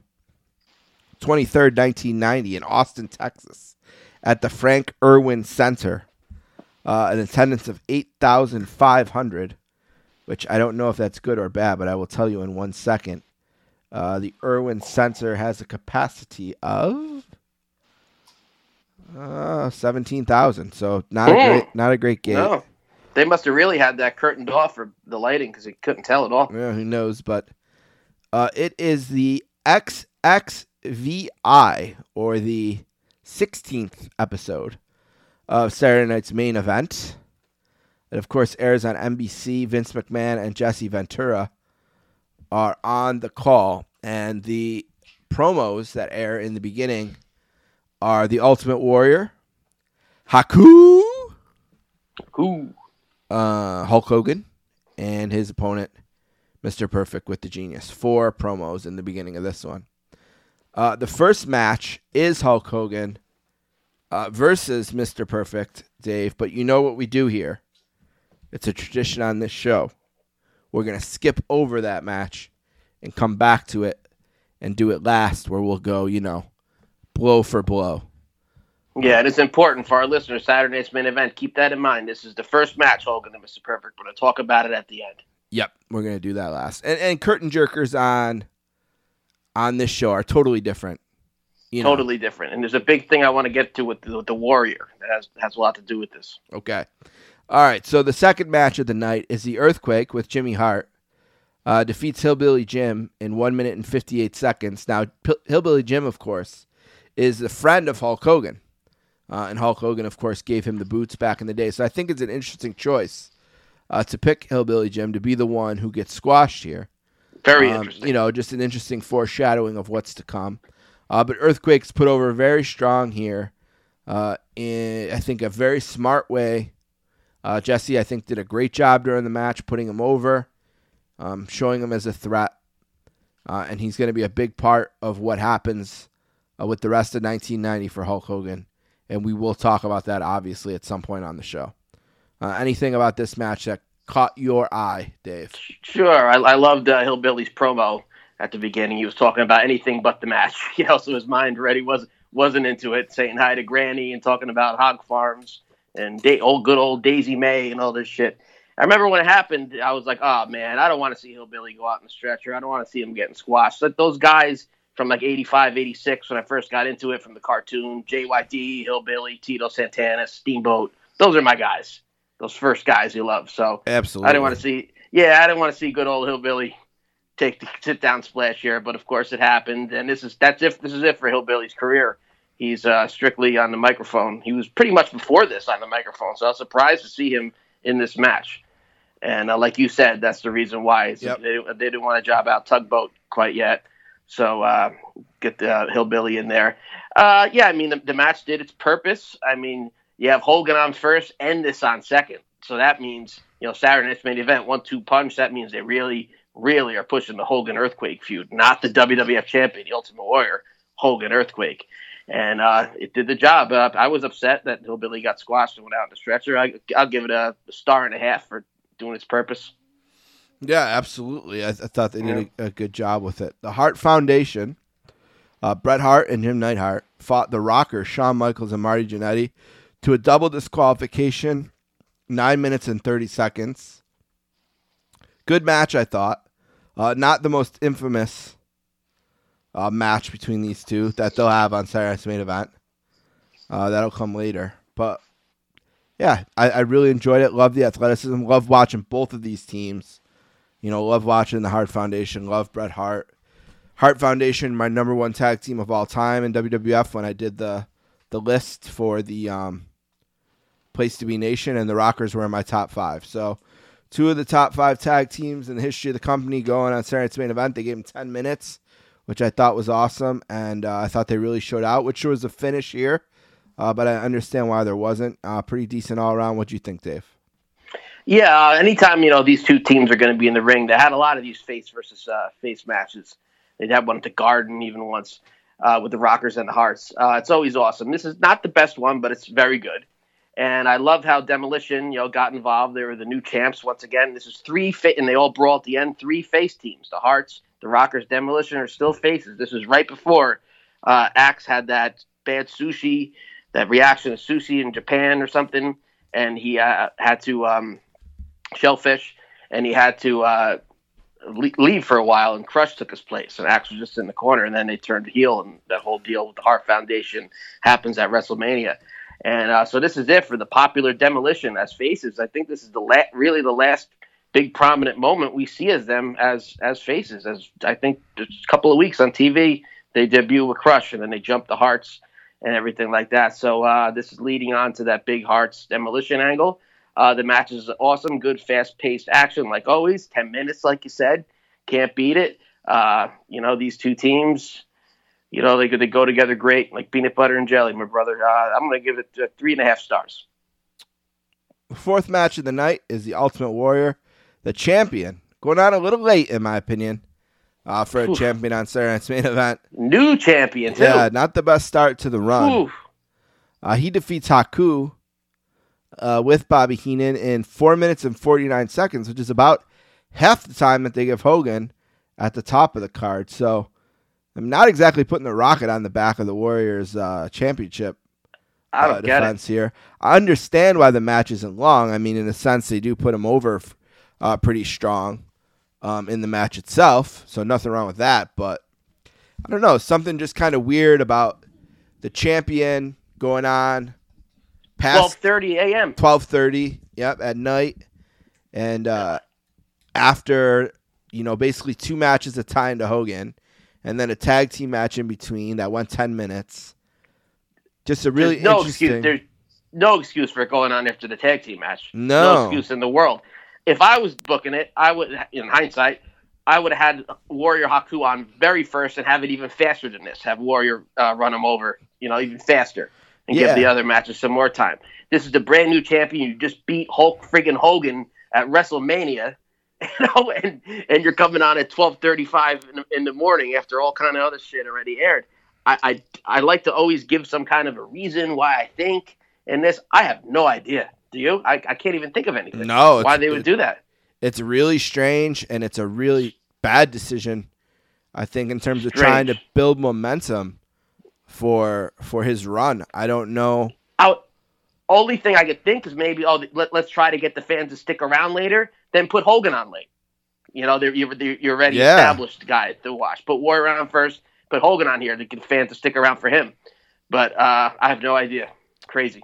23rd, 1990, in Austin, Texas, at the Frank Erwin Center. Uh, an attendance of 8,500, which I don't know if that's good or bad, but I will tell you in one second. Uh, the Erwin Center has a capacity of uh, seventeen thousand. So not a Hmm. great, not a great gate. No. They must have really had that curtained off for the lighting because you couldn't tell at all. Yeah, who knows? But uh, it is the XXVI or the sixteenth episode of Saturday Night's main event. It of course airs on NBC. Vince McMahon and Jesse Ventura are on the call, and the promos that air in the beginning are the Ultimate Warrior, Haku, Who? uh, Hulk Hogan, and his opponent, Mr. Perfect with the Genius. Four promos in the beginning of this one. Uh, the first match is Hulk Hogan uh, versus Mr. Perfect, Dave. But you know what we do here? It's a tradition on this show. We're going to skip over that match and come back to it and do it last, where we'll go, you know, blow for blow. Yeah, it is important for our listeners. Saturday's main event. Keep that in mind. This is the first match, Hogan and Mr. Perfect. We're going to talk about it at the end. Yep, we're gonna do that last. And and curtain jerkers on on this show are totally different. You know? Totally different. And there's a big thing I want to get to with the, with the Warrior that has has a lot to do with this. Okay. All right. So the second match of the night is the Earthquake with Jimmy Hart. Uh, defeats Hillbilly Jim in one minute and fifty eight seconds. Now P- Hillbilly Jim, of course, is a friend of Hulk Hogan, uh, and Hulk Hogan, of course, gave him the boots back in the day. So I think it's an interesting choice uh, to pick Hillbilly Jim to be the one who gets squashed here. Very Um, interesting. You know, just an interesting foreshadowing of what's to come. Uh, but Earthquake's put over very strong here. uh, in I think a very smart way. Uh, Jesse, I think, did a great job during the match, putting him over, um, showing him as a threat, uh, and he's going to be a big part of what happens uh, with the rest of 1990 for Hulk Hogan, and we will talk about that obviously at some point on the show. Uh, anything about this match that caught your eye, Dave? Sure, I, I loved uh, Hillbilly's promo at the beginning. He was talking about anything but the match, you know, so his mind already was wasn't into it. Saying hi to Granny and talking about hog farms and da- old good old Daisy May and all this shit. I remember when it happened, I was like, oh man, I don't want to see Hillbilly go out in the stretcher. I don't want to see him getting squashed. Like those guys from like 85, 86, when I first got into it from the cartoon, JYD, Hillbilly, Tito Santana, Steamboat. Those are my guys. Those first guys you love. So Absolutely. I didn't want to see, yeah, I didn't want to see good old Hillbilly take the sit down splash here, but of course it happened, and this is that's if this is it for Hillbilly's career. He's uh, strictly on the microphone. He was pretty much before this on the microphone, so I was surprised to see him in this match. And uh, like you said, that's the reason why Yep. they, they didn't want to job out Tugboat quite yet. So uh, get the uh, Hillbilly in there. Uh, yeah, I mean the, the match did its purpose. I mean you have Hogan on first and this on second, so that means you know Saturday night's main event one two punch. That means they really really are pushing the Hogan Earthquake feud, not the WWF champion, the Ultimate Warrior, Hogan Earthquake. And uh, it did the job. Uh, I was upset that Hillbilly got squashed and went out in the stretcher. I, I'll give it a star and a half for doing its purpose. Yeah, absolutely. I, I thought they did a, a good job with it. The Hart Foundation, uh, Bret Hart and Jim Neidhart fought the Rockers, Shawn Michaels and Marty Jannetty, to a double disqualification, nine minutes and 30 seconds. Good match, I thought. Uh, not the most infamous uh, match between these two that they'll have on Saturday's main event. Uh, that'll come later. But yeah, I, I really enjoyed it. Love the athleticism. Love watching both of these teams. You know, love watching the Hart Foundation. Love Bret Hart. Hart Foundation, my number one tag team of all time in WWF. When I did the the list for the um, Place to Be Nation, and the Rockers were in my top five. So, two of the top five tag teams in the history of the company going on Saturday's main event. They gave them ten minutes, which I thought was awesome, and uh, I thought they really showed out. Which was a finish here, uh, but I understand why there wasn't. Uh, pretty decent all around. What do you think, Dave? Yeah, uh, anytime you know these two teams are going to be in the ring, they had a lot of these face versus uh, face matches. They'd have one at the Garden even once uh, with the Rockers and the Harts. It's always awesome. This is not the best one, but it's very good. And I love how Demolition, you know, got involved. They were the new champs once again. This is three fit, and they all brawl at the end. Three face teams: the Harts, the Rockers, Demolition are still faces. This was right before uh, Axe had that bad sushi, that reaction to sushi in Japan or something, and he uh, had to um, shellfish, and he had to uh, le- leave for a while, and Crush took his place, and Axe was just in the corner, and then they turned heel, and that whole deal with the Hart Foundation happens at WrestleMania. And uh, so this is it for the popular demolition as faces. I think this is the la- really the last big prominent moment we see as them as as faces. As I think just a couple of weeks on TV they debut with Crush and then they jump the Harts and everything like that. So uh, this is leading on to that big Harts demolition angle. Uh, the match is awesome, good, fast paced action like always. Ten minutes, like you said, can't beat it. Uh, you know these two teams you know, they they go together great, like peanut butter and jelly, my brother. Uh, I'm going to give it uh, three and a half stars. Fourth match of the night is the Ultimate Warrior, the champion, going on a little late in my opinion, uh, for a Oof. champion on Saturday night's main event. New champion too. Yeah, not the best start to the run. Uh, he defeats Haku uh, with Bobby Heenan in four minutes and forty nine seconds, which is about half the time that they give Hogan at the top of the card. So I'm not exactly putting the rocket on the back of the Warriors uh, championship I don't uh, get it. defense here. I understand why the match isn't long. I mean, in a sense, they do put him over uh, pretty strong um, in the match itself, so nothing wrong with that. But I don't know, something just kind of weird about the champion going on past 12:30 a.m. twelve thirty. Yep, at night, and uh, after you know basically two matches of tying to Hogan, and then a tag team match in between that went ten minutes. Just a really There's no interesting. excuse. There's no excuse for it going on after the tag team match. No. excuse in the world. If I was booking it, I would, in hindsight, I would have had Warrior Haku on very first and have it even faster than this. Have Warrior uh, run him over, you know, even faster. and Yeah. give the other matches some more time. This is the brand new champion. You just beat Hulk friggin' Hogan at WrestleMania, you know, and and you're coming on at twelve thirty five in, the- in the morning after all kind of other shit already aired. I, I I like to always give some kind of a reason why I think. And this, I have no idea. Do you? I, I can't even think of anything. No, why they would do that. It's really strange and it's a really bad decision. I think in terms of trying to build momentum for for his run. I don't know. out. Only thing I could think is maybe oh let, let's try to get the fans to stick around later. Then put Hogan on late. You know they're, you're you're you're already Yeah. established guy to watch. Put Warrior on first. Put Hogan on here to get fans to stick around for him. But uh, I have no idea. Crazy.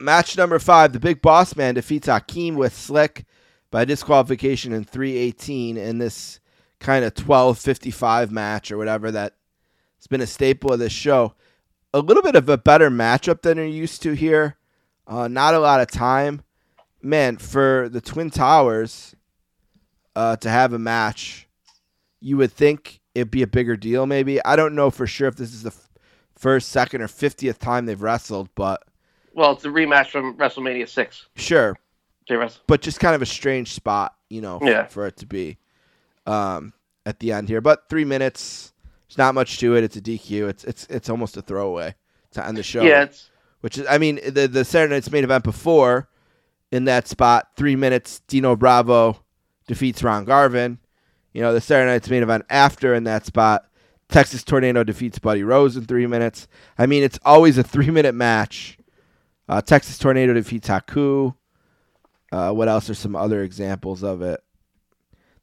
Match number five, the Big Boss Man defeats Akeem with Slick by disqualification in 318 in this kind of 1255 match or whatever that has been a staple of this show. A little bit of a better matchup than you're used to here. Uh, not a lot of time. Man, for the Twin Towers uh, to have a match, you would think it'd be a bigger deal maybe. I don't know for sure if this is the f- first, second, or 50th time they've wrestled, but Well, it's a rematch from WrestleMania six. sure. But just kind of a strange spot, you know, Yeah. for it to be um, at the end here. But three minutes, there's not much to it. It's a DQ. It's it's it's almost a throwaway to end the show. Yeah, it's which is, I mean, the the Saturday Night's main event before, in that spot, three minutes, Dino Bravo defeats Ron Garvin. You know, the Saturday Night's main event after in that spot, Texas Tornado defeats Buddy Rose in three minutes. I mean, it's always a three minute match. Uh, Texas Tornado defeats Haku. Uh, what else are some other examples of it?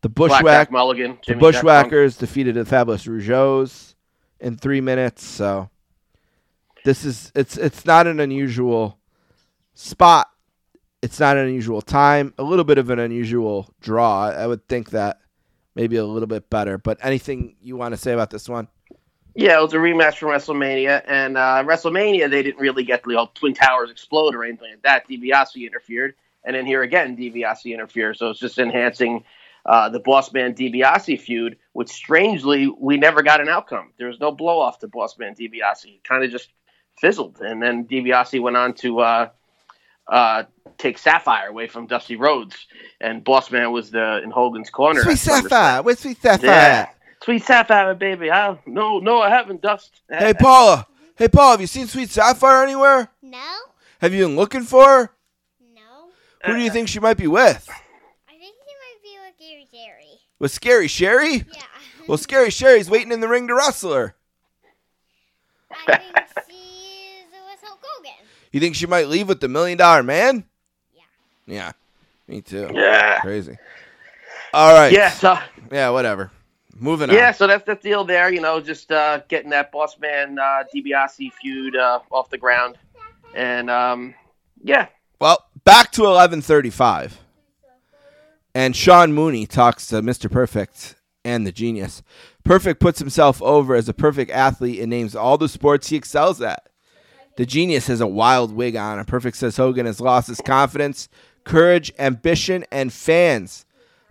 The Bushwhack, Mulligan. the Jimmy Jack Funk. Bushwhackers defeated the Fabulous Rougeaus in three minutes. So this is it's it's not an unusual spot. It's not an unusual time. A little bit of an unusual draw. I would think that maybe a little bit better. But anything you want to say about this one? Yeah, it was a rematch from WrestleMania, and uh, WrestleMania they didn't really get the old Twin Towers explode or anything like that. DiBiase interfered, and then here again DiBiase interfered, so it's just enhancing uh, the Boss Man DiBiase feud. Which strangely we never got an outcome. There was no blow off to Boss Man DiBiase. It kind of just fizzled, and then DiBiase went on to uh, uh, take Sapphire away from Dusty Rhodes, and Boss Man was the in Hogan's corner. Sweet Sapphire. Where's Sweet Sapphire? Yeah. At? Sweet Sapphire, baby. I, no, no, I haven't, Dust. Hey Paula. Hey Paula, have you seen Sweet Sapphire anywhere? No? Have you been looking for her? No? Who do you uh, think she might be with? I think he might be with Gary Jerry. With Scary Sherry? Yeah. Well, Scary Sherry's waiting in the ring to wrestle her. I think she's with Hulk Hogan. You think she might leave with the million dollar man? Yeah. Yeah, me too. Yeah. Crazy. All right. Yeah, uh, so Yeah, whatever. Moving on. yeah, so that's the deal there. You know, just uh, getting that Boss Man uh, DiBiase feud uh, off the ground, and um, yeah, Well, back to 1135. And Sean Mooney talks to Mr. Perfect and the genius. Perfect puts himself over as a perfect athlete and names all the sports he excels at. The genius has a wild wig on, and Perfect says Hogan has lost his confidence, courage, ambition, and fans.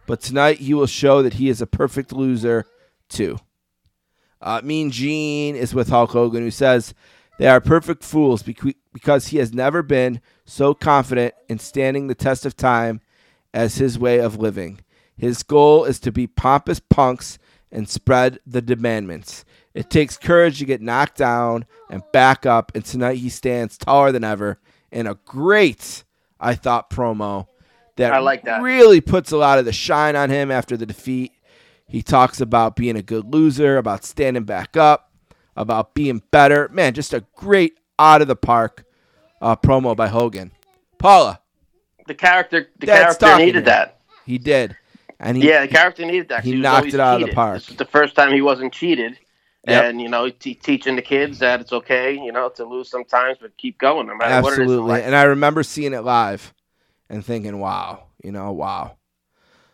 But tonight he will show that he is a perfect loser, too. Uh, mean Gene is with Hulk Hogan, who says they are perfect fools because he has never been so confident in standing the test of time as his way of living. His goal is to be pompous punks and spread the demandments. It takes courage to get knocked down and back up, and tonight he stands taller than ever in a great, I thought, promo that I like that. really puts a lot of the shine on him after the defeat. He talks about being a good loser, about standing back up, about being better. Man, just a great out of the park uh, promo by Hogan. Paula, the character, the character needed that. he did, and he yeah, the character needed that. he was knocked it out of the park. This was the first time he wasn't cheated, Yep. and you know, t- teaching the kids that it's okay, you know, to lose sometimes, but keep going no matter what it is. absolutely. And I remember seeing it live and thinking, "Wow, you know, wow."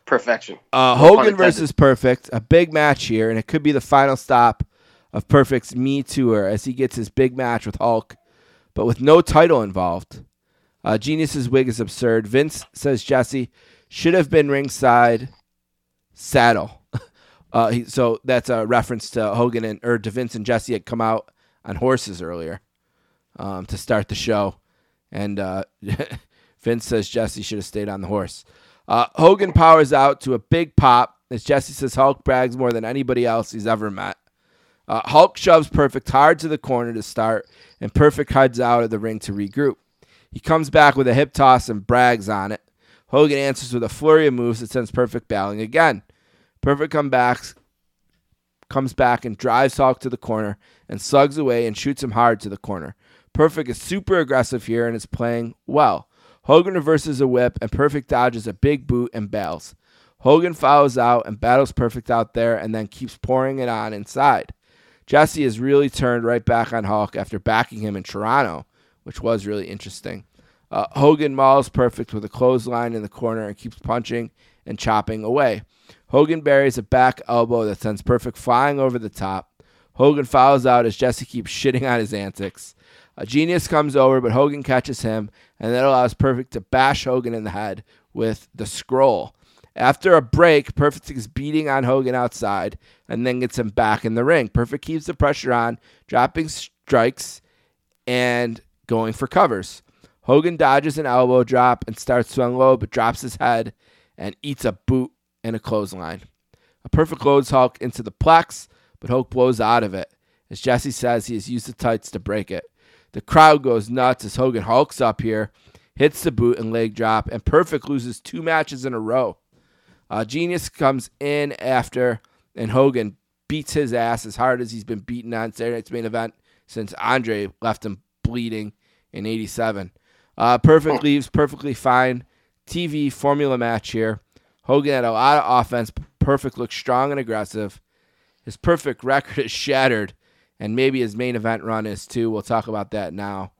Perfection. Uh, Hogan versus Perfect, a big match here, and it could be the final stop of Perfect's Me Tour as he gets his big match with Hulk, but with no title involved. Uh, Genius's wig is absurd. Vince says Jesse should have been ringside. Saddle. uh, he, so that's a reference to Hogan and or to Vince and Jesse had come out on horses earlier. um, to start the show. And uh, Vince says Jesse should have stayed on the horse. Uh, Hogan powers out to a big pop as Jesse says Hulk brags more than anybody else he's ever met. Uh, Hulk shoves Perfect hard to the corner to start, and Perfect heads out of the ring to regroup. He comes back with a hip toss and brags on it. Hogan answers with a flurry of moves that sends Perfect bowing again. Perfect come back, comes back and drives Hulk to the corner and slugs away and shoots him hard to the corner. Perfect is super aggressive here and is playing well. Hogan reverses a whip and Perfect dodges a big boot and bails. Hogan follows out and battles Perfect out there and then keeps pouring it on inside. Jesse has really turned right back on Hulk after backing him in Toronto, which was really interesting. Uh, Hogan mauls Perfect with a clothesline in the corner and keeps punching and chopping away. Hogan buries a back elbow that sends Perfect flying over the top. Hogan follows out as Jesse keeps shitting on his antics. A genius comes over, but Hogan catches him, and that allows Perfect to bash Hogan in the head with the scroll. After a break, Perfect is beating on Hogan outside and then gets him back in the ring. Perfect keeps the pressure on, dropping strikes and going for covers. Hogan dodges an elbow drop and starts to unload, but drops his head and eats a boot and a clothesline. A perfect loads Hulk into the plex, but Hulk blows out of it. As Jesse says, he has used the tights to break it. The crowd goes nuts as Hogan hulks up here, hits the boot and leg drop, and Perfect loses two matches in a row. Uh, Genius comes in after, and Hogan beats his ass as hard as he's been beaten on Saturday Night's main event since Andre left him bleeding in 87. Uh, Perfect leaves perfectly fine. TV formula match here. Hogan had a lot of offense. Perfect looks strong and aggressive. His perfect record is shattered, and maybe his main event run is too. We'll talk about that now,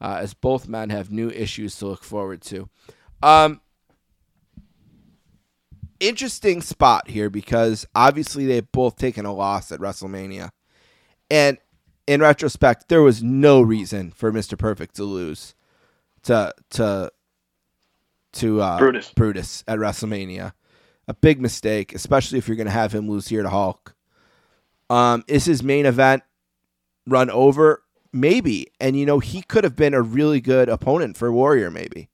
uh, as both men have new issues to look forward to. Um, interesting spot here because obviously they've both taken a loss at WrestleMania. And in retrospect, there was no reason for Mr. Perfect to lose to to to uh, Brutus. Brutus at WrestleMania. A big mistake, especially if you're going to have him lose here to Hulk. Um, is his main event run over? Maybe. And, you know, he could have been a really good opponent for Warrior, maybe.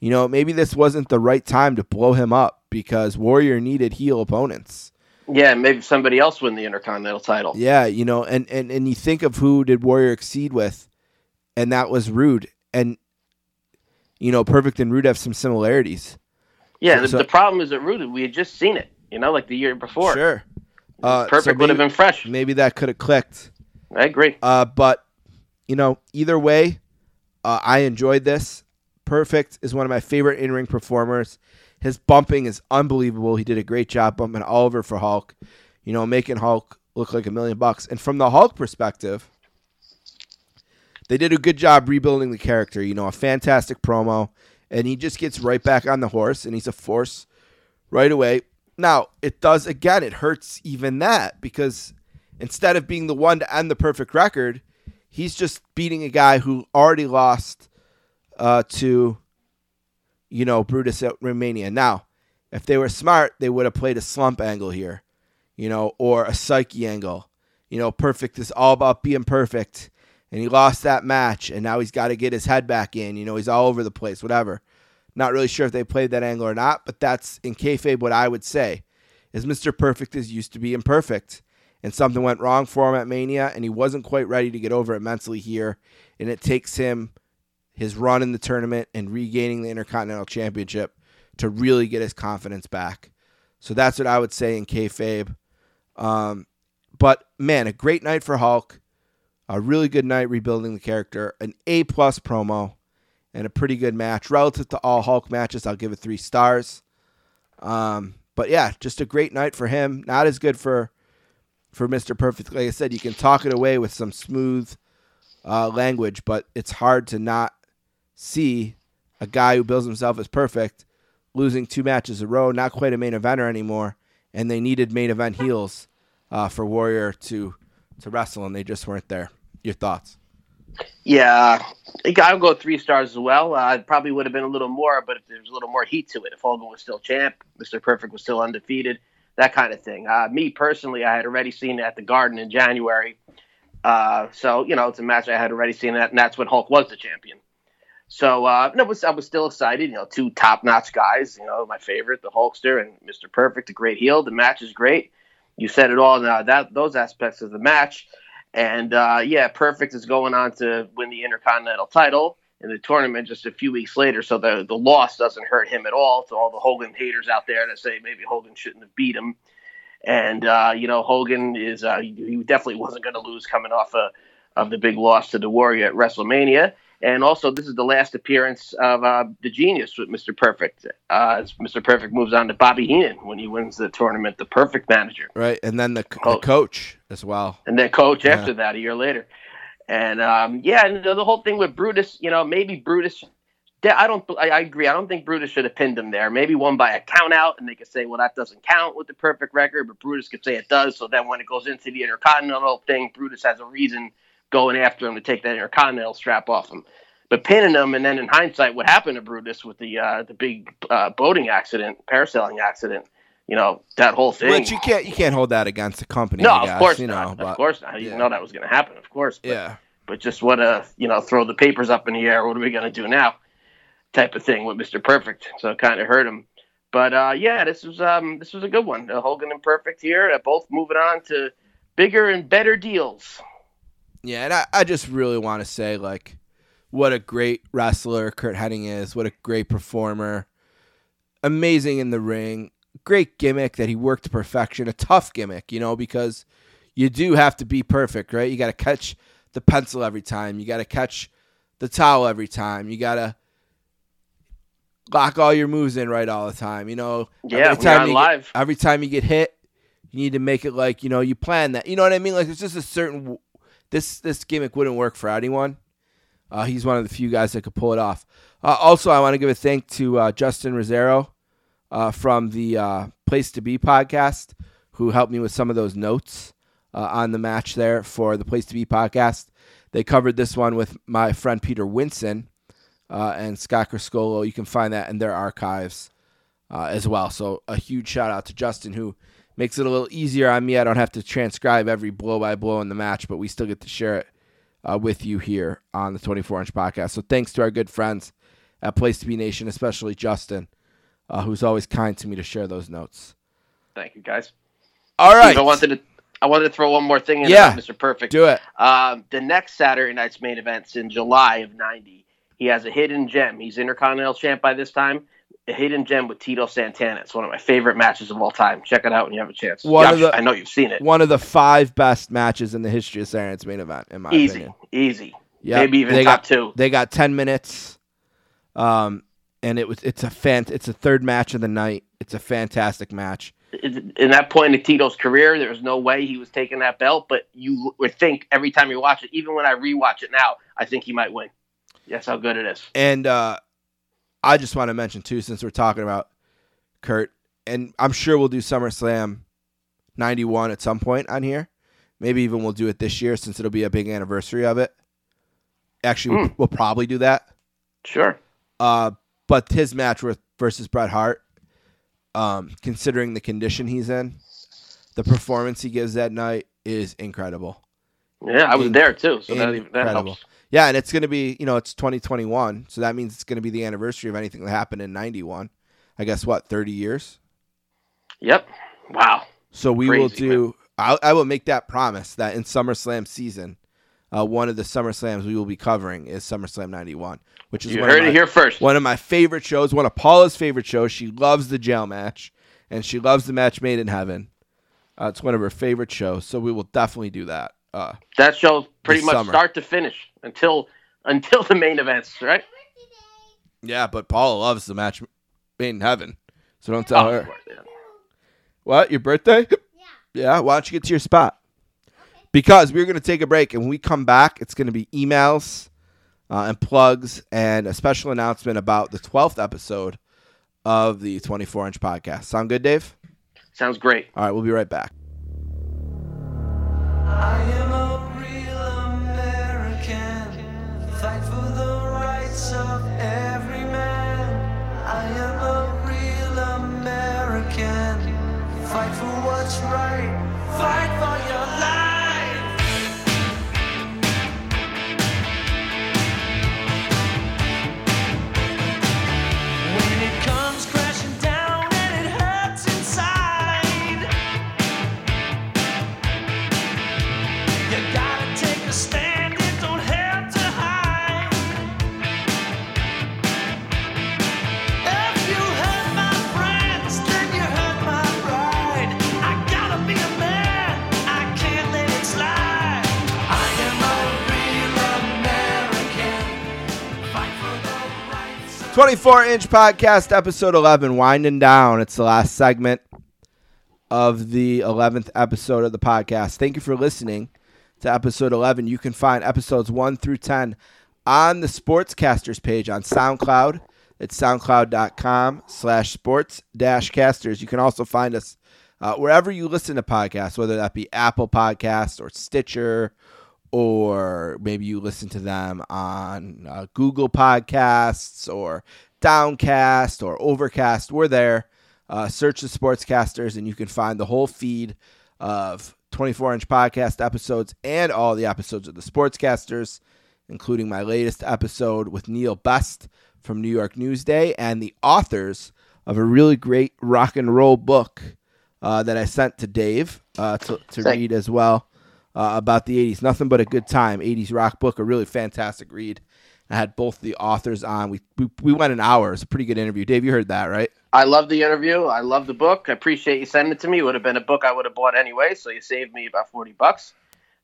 You know, maybe this wasn't the right time to blow him up because Warrior needed heel opponents. Yeah, maybe somebody else win the Intercontinental title. Yeah, you know, and, and, and you think of who did Warrior exceed with, and that was Rude. And, you know, Perfect and Rude have some similarities. Yeah, So- the, so- the problem is that Rude, we had just seen it, you know, like the year before. Sure. Uh, Perfect so would have been fresh. Maybe that could have clicked. I agree. Uh, but you know, either way, uh, I enjoyed this. Perfect is one of my favorite in-ring performers. His bumping is unbelievable. He did a great job bumping Oliver for Hulk. You know, making Hulk look like a million bucks. And from the Hulk perspective, they did a good job rebuilding the character. You know, a fantastic promo, and he just gets right back on the horse, and he's a force right away. Now, it does again, it hurts even that because instead of being the one to end the perfect record, he's just beating a guy who already lost uh, to, you know, Brutus at Romania. Now, if they were smart, they would have played a slump angle here, you know, or a psyche angle. You know, perfect is all about being perfect, and he lost that match, and now he's got to get his head back in. You know, he's all over the place, whatever. Not really sure if they played that angle or not, but that's in kayfabe what I would say is Mr. Perfect is used to be imperfect, and something went wrong for him at Mania, and he wasn't quite ready to get over it mentally here, and it takes him his run in the tournament and regaining the Intercontinental Championship to really get his confidence back. So that's what I would say in kayfabe. Um, but man, a great night for Hulk, a really good night rebuilding the character, an A plus promo, and a pretty good match relative to all Hulk matches. I'll give it three stars. Um, but yeah, just a great night for him. Not as good for for Mister Perfect. Like I said, you can talk it away with some smooth uh, language, but it's hard to not see a guy who bills himself as perfect losing two matches in a row. Not quite a main eventer anymore, and they needed main event heels uh, for Warrior to to wrestle, and they just weren't there. Your thoughts? Yeah, I'll go three stars as well. Uh, it probably would have been a little more, but if there was a little more heat to it, if Hogan was still champ, Mr. Perfect was still undefeated, that kind of thing. Uh, me personally, I had already seen it at the Garden in January. Uh, so you know, it's a match I had already seen that, and that's when Hulk was the champion. So uh, no, I was still excited. You know, two top-notch guys. You know, my favorite, the Hulkster and Mr. Perfect, a great heel. The match is great. You said it all. Now that those aspects of the match, and uh, yeah, Perfect is going on to win the Intercontinental title in the tournament just a few weeks later. So the the loss doesn't hurt him at all. To all the Hogan haters out there that say maybe Hogan shouldn't have beat him. And uh, you know, Hogan is uh, he definitely wasn't going to lose coming off a, of the big loss to the Warrior at WrestleMania. And also, this is the last appearance of uh, the Genius with Mr. Perfect. Uh, as Mr. Perfect moves on to Bobby Heenan when he wins the tournament, the Perfect Manager, Right, and then the, the Coach. coach as well. and then Coach Yeah. after that a year later. And um, yeah, and the, whole thing with Brutus, you know, maybe Brutus. I don't. I, I agree. I don't think Brutus should have pinned him there. Maybe won by a count out, and they could say, "Well, that doesn't count with the perfect record," but Brutus could say it does. So then, when it goes into the Intercontinental thing, Brutus has a reason going after him to take that Intercontinental strap off him. But pinning him, and then in hindsight, what happened to Brutus with the uh, the big uh, boating accident, parasailing accident, you know, that whole thing. Which you can't you can't hold that against the company. no, of course you know, not. but of course not. You yeah. know that was going to happen, of course. But, yeah, but just what a you know throw the papers up in the air. What are we going to do now? Type of thing with Mister Perfect. So it kind of hurt him. But uh, yeah, this was um this was a good one. Uh, Hogan and Perfect here, uh, both moving on to bigger and better deals. yeah, and I, I just really want to say like, what a great wrestler Curt Hennig is. What a great performer. Amazing in the ring. Great gimmick that he worked to perfection. A tough gimmick, you know, because you do have to be perfect, right? You got to catch the pencil every time. You got to catch the towel every time. You got to lock all your moves in right all the time. You know, Yeah, every on you live. Get, every time you get hit, you need to make it like you know you plan that. You know what I mean? Like it's just a certain. This this gimmick wouldn't work for anyone. Uh, he's one of the few guys that could pull it off. Uh, also, I want to give a thank to uh, Justin Rosero uh, from the uh, Place to Be podcast, who helped me with some of those notes uh, on the match there for the Place to Be podcast. They covered this one with my friend Peter Winson uh, and Scott Criscuolo. You can find that in their archives uh, as well. So a huge shout out to Justin, who makes it a little easier on me. I don't have to transcribe every blow by blow in the match, but we still get to share it uh, with you here on the 24 inch podcast. So thanks to our good friends at Place to Be Nation, especially Justin, uh, who's always kind to me to share those notes. Thank you, guys. All right, Steve, I wanted to I wanted to throw one more thing in Yeah. Mr. Perfect. do it. Um, the next Saturday night's main event's in July of '90. He has a hidden gem. He's Intercontinental champ by this time. A hidden gem with Tito Santana. It's one of my favorite matches of all time. Check it out when you have a chance. One Yeah, of the- I know you've seen it. One of the five best matches in the history of Saturday Night's main event, in my Easy, opinion. easy. Yep. Maybe even they top got, two. They got ten minutes, um, and it was it's a fan it's a third match of the night. It's a fantastic match. in that point in Tito's career, there was no way he was taking that belt. But you would think every time you watch it, even when I rewatch it now, I think he might win. That's how good it is. And uh, I just want to mention too, since we're talking about Curt, and I'm sure we'll do SummerSlam '91 at some point on here. Maybe even we'll do it this year since it'll be a big anniversary of it. Actually, we'll, we'll probably do that. Sure. Uh, but his match with versus Bret Hart, um, considering the condition he's in, the performance he gives that night is incredible. Yeah, I was Inc- there too, so that, that incredible. helps. Yeah, and it's going to be, you know, it's 2021, so that means it's going to be the anniversary of anything that happened in 91. I guess what, 30 years? Yep. Wow. So we will Crazy, do I, I will make that promise that in SummerSlam season, uh, one of the SummerSlams we will be covering is SummerSlam 91, which is You one heard of it my, here first. One of my favorite shows, one of Paula's favorite shows. She loves the jail match, and she loves the match made in heaven. Uh, it's one of her favorite shows, so we will definitely do that. Uh, That show pretty much summer. start to finish until until the main events, right? yeah, but Paula loves the match made in heaven, so don't tell Oh, her. course, yeah. What? Your birthday? Yeah. Yeah. Why don't you get to your spot? Because we're going to take a break, and when we come back, it's going to be emails uh, and plugs and a special announcement about the 12th episode of the 24 inch podcast. Sound good, Dave? Sounds great. All right, we'll be right back. I am a real American. Fight for the rights of every man. I am a real American. Fight for what's right. Fight for your 24 inch podcast, episode 11, winding down. It's the last segment of the 11th episode of the podcast. Thank you for listening to episode 11. You can find episodes 1 through 10 on the Sportscasters page on SoundCloud. It's soundcloud.com slash sports dash casters. You can also find us uh, wherever you listen to podcasts, whether that be Apple Podcasts or Stitcher, or maybe you listen to them on uh, Google Podcasts or Downcast or Overcast. We're there. Uh, search the Sportscasters, and you can find the whole feed of 24 inch podcast episodes and all the episodes of the Sportscasters, including my latest episode with Neil Best from New York Newsday and the authors of a really great rock and roll book uh, that I sent to Dave uh, to, to read as well uh, about the 80s. Nothing but a good time. 80s rock book, a really fantastic read. I had both the authors on. We, we, we went an hour. It's a pretty good interview. Dave, you heard that, right? I love the interview. I love the book. I appreciate you sending it to me. It would have been a book I would have bought anyway, so you saved me about 40 bucks.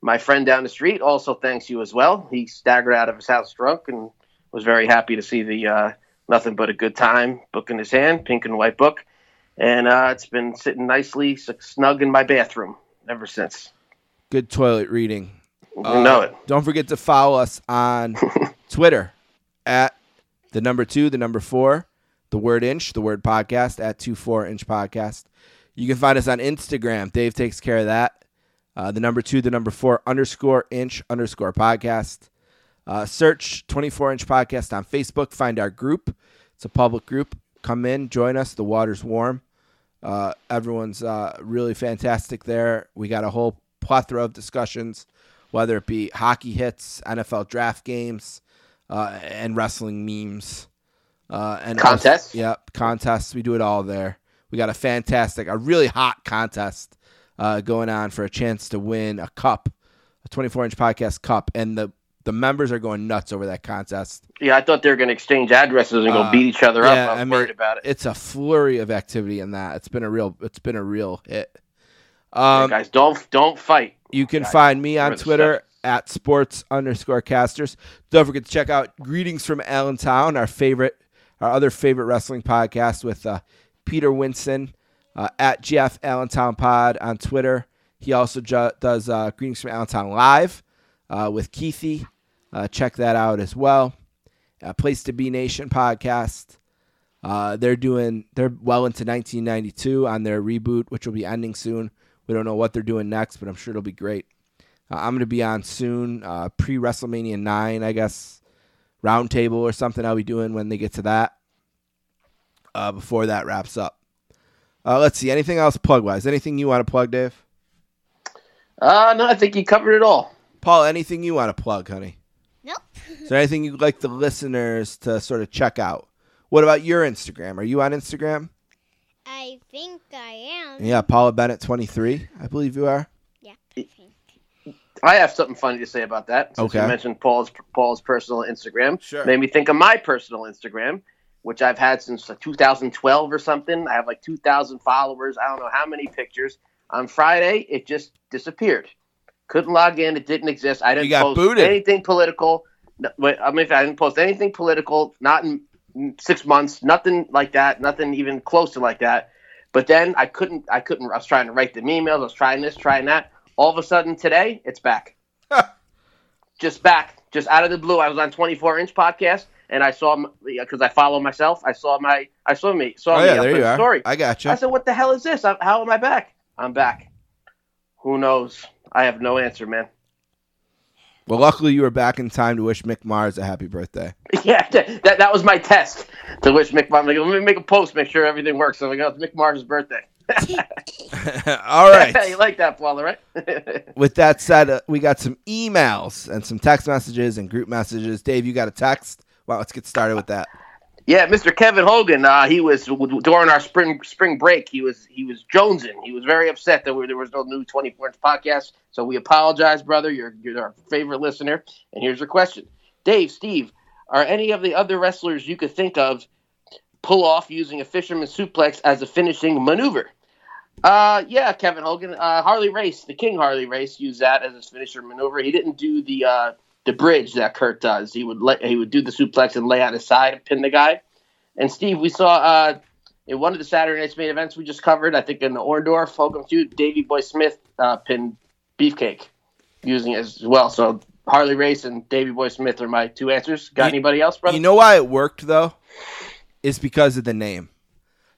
My friend down the street also thanks you as well. He staggered out of his house drunk and was very happy to see the uh, Nothing But a Good Time book in his hand, pink and white book. And uh, it's been sitting nicely snug in my bathroom ever since. Good toilet reading. You know it. Don't forget to follow us on Twitter at the number two, the number four, the word inch, the word podcast at two four inch podcast. You can find us on Instagram. Dave takes care of that. Uh, the number two, the number four underscore inch underscore podcast. Uh, search 24 inch podcast on Facebook. Find our group. It's a public group. Come in, join us. The water's warm. Uh, everyone's uh, really fantastic there. We got a whole plethora of discussions, whether it be hockey hits, NFL draft games, uh, and wrestling memes. Uh, and Contests? yep, contests. We do it all there. We got a fantastic, a really hot contest uh, going on for a chance to win a cup, a 24 inch podcast cup, and the the members are going nuts over that contest. Yeah, I thought they were going to exchange addresses and go Uh, beat each other yeah, up. I'm I mean, worried about it. It's a flurry of activity in that. It's been a real, it's been a real hit. Yeah, Um, guys, don't don't fight. you can guys, find me on Twitter at sports underscore casters. Don't forget to check out Greetings from Allentown, our favorite, our other favorite wrestling podcast with uh, Peter Winson uh, at Jeff Allentown Pod on Twitter. He also ju- does uh, Greetings from Allentown live uh, with Keithy. Uh, check that out as well. Uh, Place to Be Nation podcast. Uh, they're doing they're well into 1992 on their reboot, which will be ending soon. We don't know what they're doing next, but I'm sure it'll be great. Uh, I'm going to be on soon, uh, pre WrestleMania nine, I guess, roundtable or something. I'll be doing when they get to that. Uh, before that wraps up. Uh, let's see. Anything else plug wise? Anything you want to plug, Dave? Uh, no, I think you covered it all. Paul, anything you want to plug, honey? Nope. Is there anything you'd like the listeners to sort of check out? What about your Instagram? Are you on Instagram? I think I am. Yeah, Paula Bennett 23, I believe you are. Yeah. I think. I have something funny to say about that. Since Okay. You mentioned Paul's Paul's personal Instagram. Sure. Made me think of my personal Instagram, which I've had since like 2012 or something. I have like 2,000 followers. I don't know how many pictures. On Friday, it just disappeared. Couldn't log in. It didn't exist. I didn't post booted. anything political. Wait, I mean, I didn't post anything political. Not in in six months. Nothing like that. Nothing even close to like that. But then I couldn't. I couldn't. I was trying to write them emails. I was trying this, trying that. All of a sudden today, it's back. just back, just out of the blue. I was on 24 inch podcast, and I saw because I follow myself. I saw my. I saw me. Saw Oh, me. yeah, I there you are. Story. I got I you. said, "What the hell is this? How am I back? I'm back. Who knows? I have no answer, man. Well, luckily you were back in time to wish Mick Mars a happy birthday. Yeah, that, that, was my test to wish Mick. I'm like, let me make a post, make sure everything works. So I'm like, oh, it's Mick Mars' birthday. All right. you like that, Paula, right? With that said, uh, we got some emails and some text messages and group messages. Dave, you got a text? Well, let's get started with that. Yeah, Mr. Kevin Hogan. Uh, he was during our spring spring break. He was he was jonesing. He was very upset that we, there was no new 24 inch podcast. So we apologize, brother. You're you're our favorite listener. And here's your question, Dave, Steve. Are any of the other wrestlers you could think of pull off using a fisherman suplex as a finishing maneuver? Uh, yeah, Kevin Hogan. Uh, Harley Race, the King Harley Race, used that as his finisher maneuver. He didn't do the uh, the bridge that Curt does. He would let he would do the suplex and lay on his side and pin the guy. And Steve, we saw uh, in one of the Saturday Night's main events we just covered, I think in the Orndorff Hogan feud, Davey Boy Smith uh, pinned Beefcake using it as well. So Harley Race and Davey Boy Smith are my two answers. Got anybody else, brother? You know why it worked though? Is because of the name,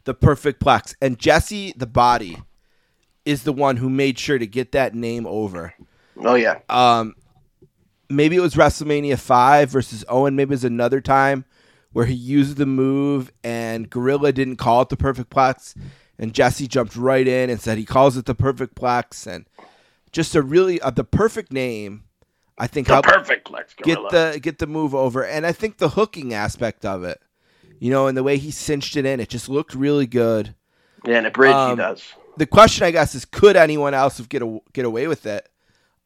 the Perfect Plex, and Jesse the Body is the one who made sure to get that name over. oh yeah, Um, maybe it was WrestleMania five versus Owen. Maybe it was another time where he used the move and Gorilla didn't call it the Perfect Plex, and Jesse jumped right in and said he calls it the Perfect Plex, and just a really uh, the perfect name. I think the Perfect Plex get the get the move over, and I think the hooking aspect of it, you know, and the way he cinched it in, it just looked really good. yeah, and a bridge um, he does. The question, I guess, is could anyone else have get a, get away with it?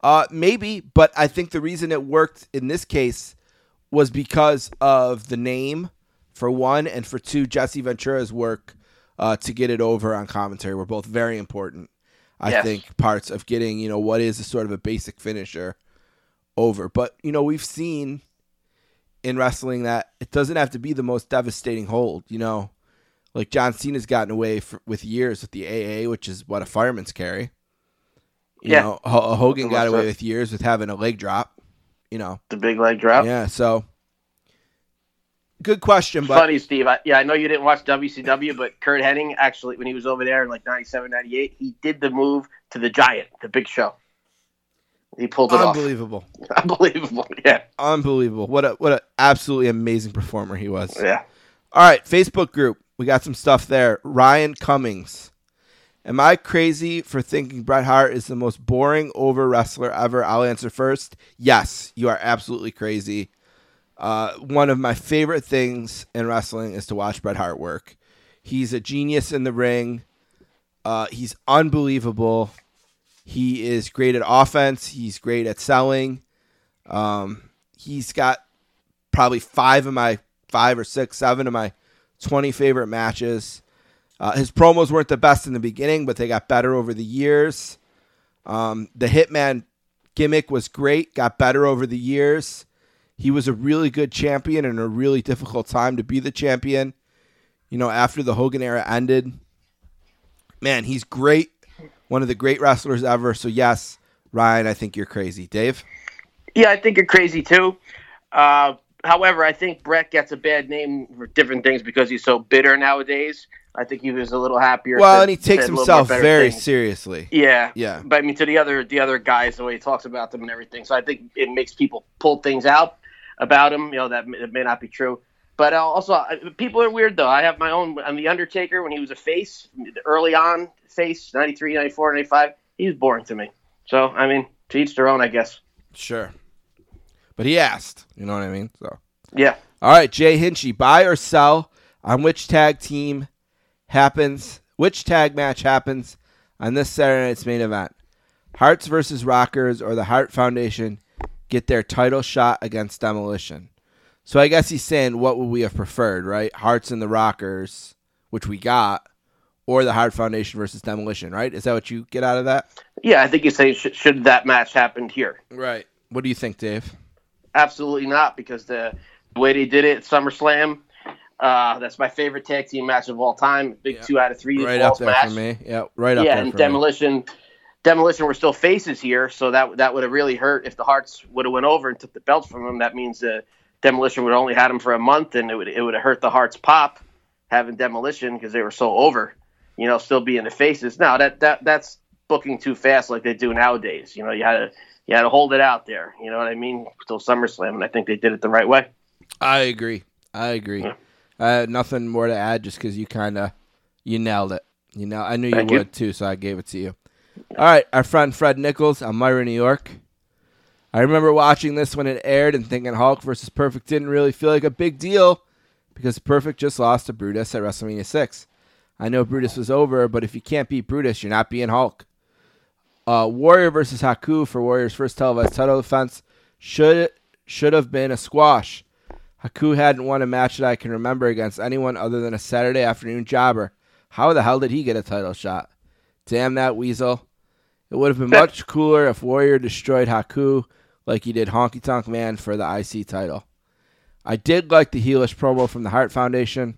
Uh, maybe, but I think the reason it worked in this case was because of the name, for one, and for two, Jesse Ventura's work uh, to get it over on commentary were both very important. I Yes. think parts of getting you know what is a sort of a basic finisher over, but you know we've seen in wrestling that it doesn't have to be the most devastating hold. You know, like John Cena's gotten away for, with years with the AA, which is what a fireman's carry. You Yeah. know, Ho- uh, Hogan got away with years with having a leg drop. You know, The big leg drop. yeah. So, good question, but Funny, Steve. I, yeah, I know you didn't watch WCW, but Curt Hennig actually, when he was over there in like 97, 98, he did the move to the Giant, the Big Show. He pulled it unbelievable, off. Unbelievable. Unbelievable. Yeah. unbelievable. What a what a absolutely amazing performer he was. Yeah. All right, Facebook group. We got some stuff there. Ryan Cummings. Am I crazy for thinking Bret Hart is the most boring over wrestler ever? I'll answer first. Yes, you are absolutely crazy. Uh, one of my favorite things in wrestling is to watch Bret Hart work. He's a genius in the ring. Uh, he's unbelievable. He is great at offense. He's great at selling. Um, he's got probably five of my five or six, seven of my 20 favorite matches. Uh, his promos weren't the best in the beginning, but they got better over the years. Um, the Hitman gimmick was great, got better over the years. He was a really good champion in a really difficult time to be the champion. You know, after the Hogan era ended, man, he's great. One of the great wrestlers ever. So, yes, Ryan, I think you're crazy. Dave? Yeah, I think you're crazy too. Uh, however, I think Bret gets a bad name for different things because he's so bitter nowadays. I think he was a little happier. Well, and he takes said a little himself very seriously. Yeah, Yeah. But I mean, to the other the other guys, the way he talks about them and everything. So I think it makes people pull things out about him. You know that may, that may not be true. But uh, also, people are weird though. I have my own. I'm the Undertaker, when he was a face early on, face 93, 94, 95, he was boring to me. So I mean, to each their own, I guess. Sure. But he asked. You know what I mean? So. Yeah. All right, Jay Hinchy, buy or sell on which tag team happens, which tag match happens on this Saturday night's main event. Harts versus Rockers or the Hart Foundation get their title shot against Demolition. So I guess he's saying what would we have preferred, right? Harts and the Rockers, which we got, or the Hart Foundation versus Demolition, right? Is that what you get out of that? Yeah, I think you say should, should that match happened here? Right. What do you think, Dave? Absolutely not, because the way they did it at SummerSlam, uh, that's my favorite tag team match of all time. Big Yeah. two out of three Right up there match. for me. Yeah, right up yeah, there and for me. demolition, demolition were still faces here, so that that would have really hurt if the Harts would have went over and took the belts from them. That means uh, demolition would only had them for a month, and it would it would have hurt the Harts pop having demolition because they were so over. You know, still being the faces. Now that that that's booking too fast like they do nowadays. You know, you had to you had to hold it out there. You know what I mean? Till SummerSlam, and I think they did it the right way. I agree. I agree. Yeah. Uh, nothing more to add, just because you kind of you nailed it. You know, I knew you you. would too, so I gave it to you. All right, our friend Fred Nichols, Elmira, New York. I remember watching this when it aired and thinking Hulk versus Perfect didn't really feel like a big deal because Perfect just lost to Brutus at WrestleMania six. I know Brutus was over, but if you can't beat Brutus, you're not being Hulk. Uh, Warrior versus Haku for Warrior's first televised title defense should should have been a squash. Haku hadn't won a match that I can remember against anyone other than a Saturday afternoon jobber. How the hell did he get a title shot? Damn that weasel. It would have been much cooler if Warrior destroyed Haku like he did Honky Tonk Man for the IC title. I did like the heelish promo from the Hart Foundation.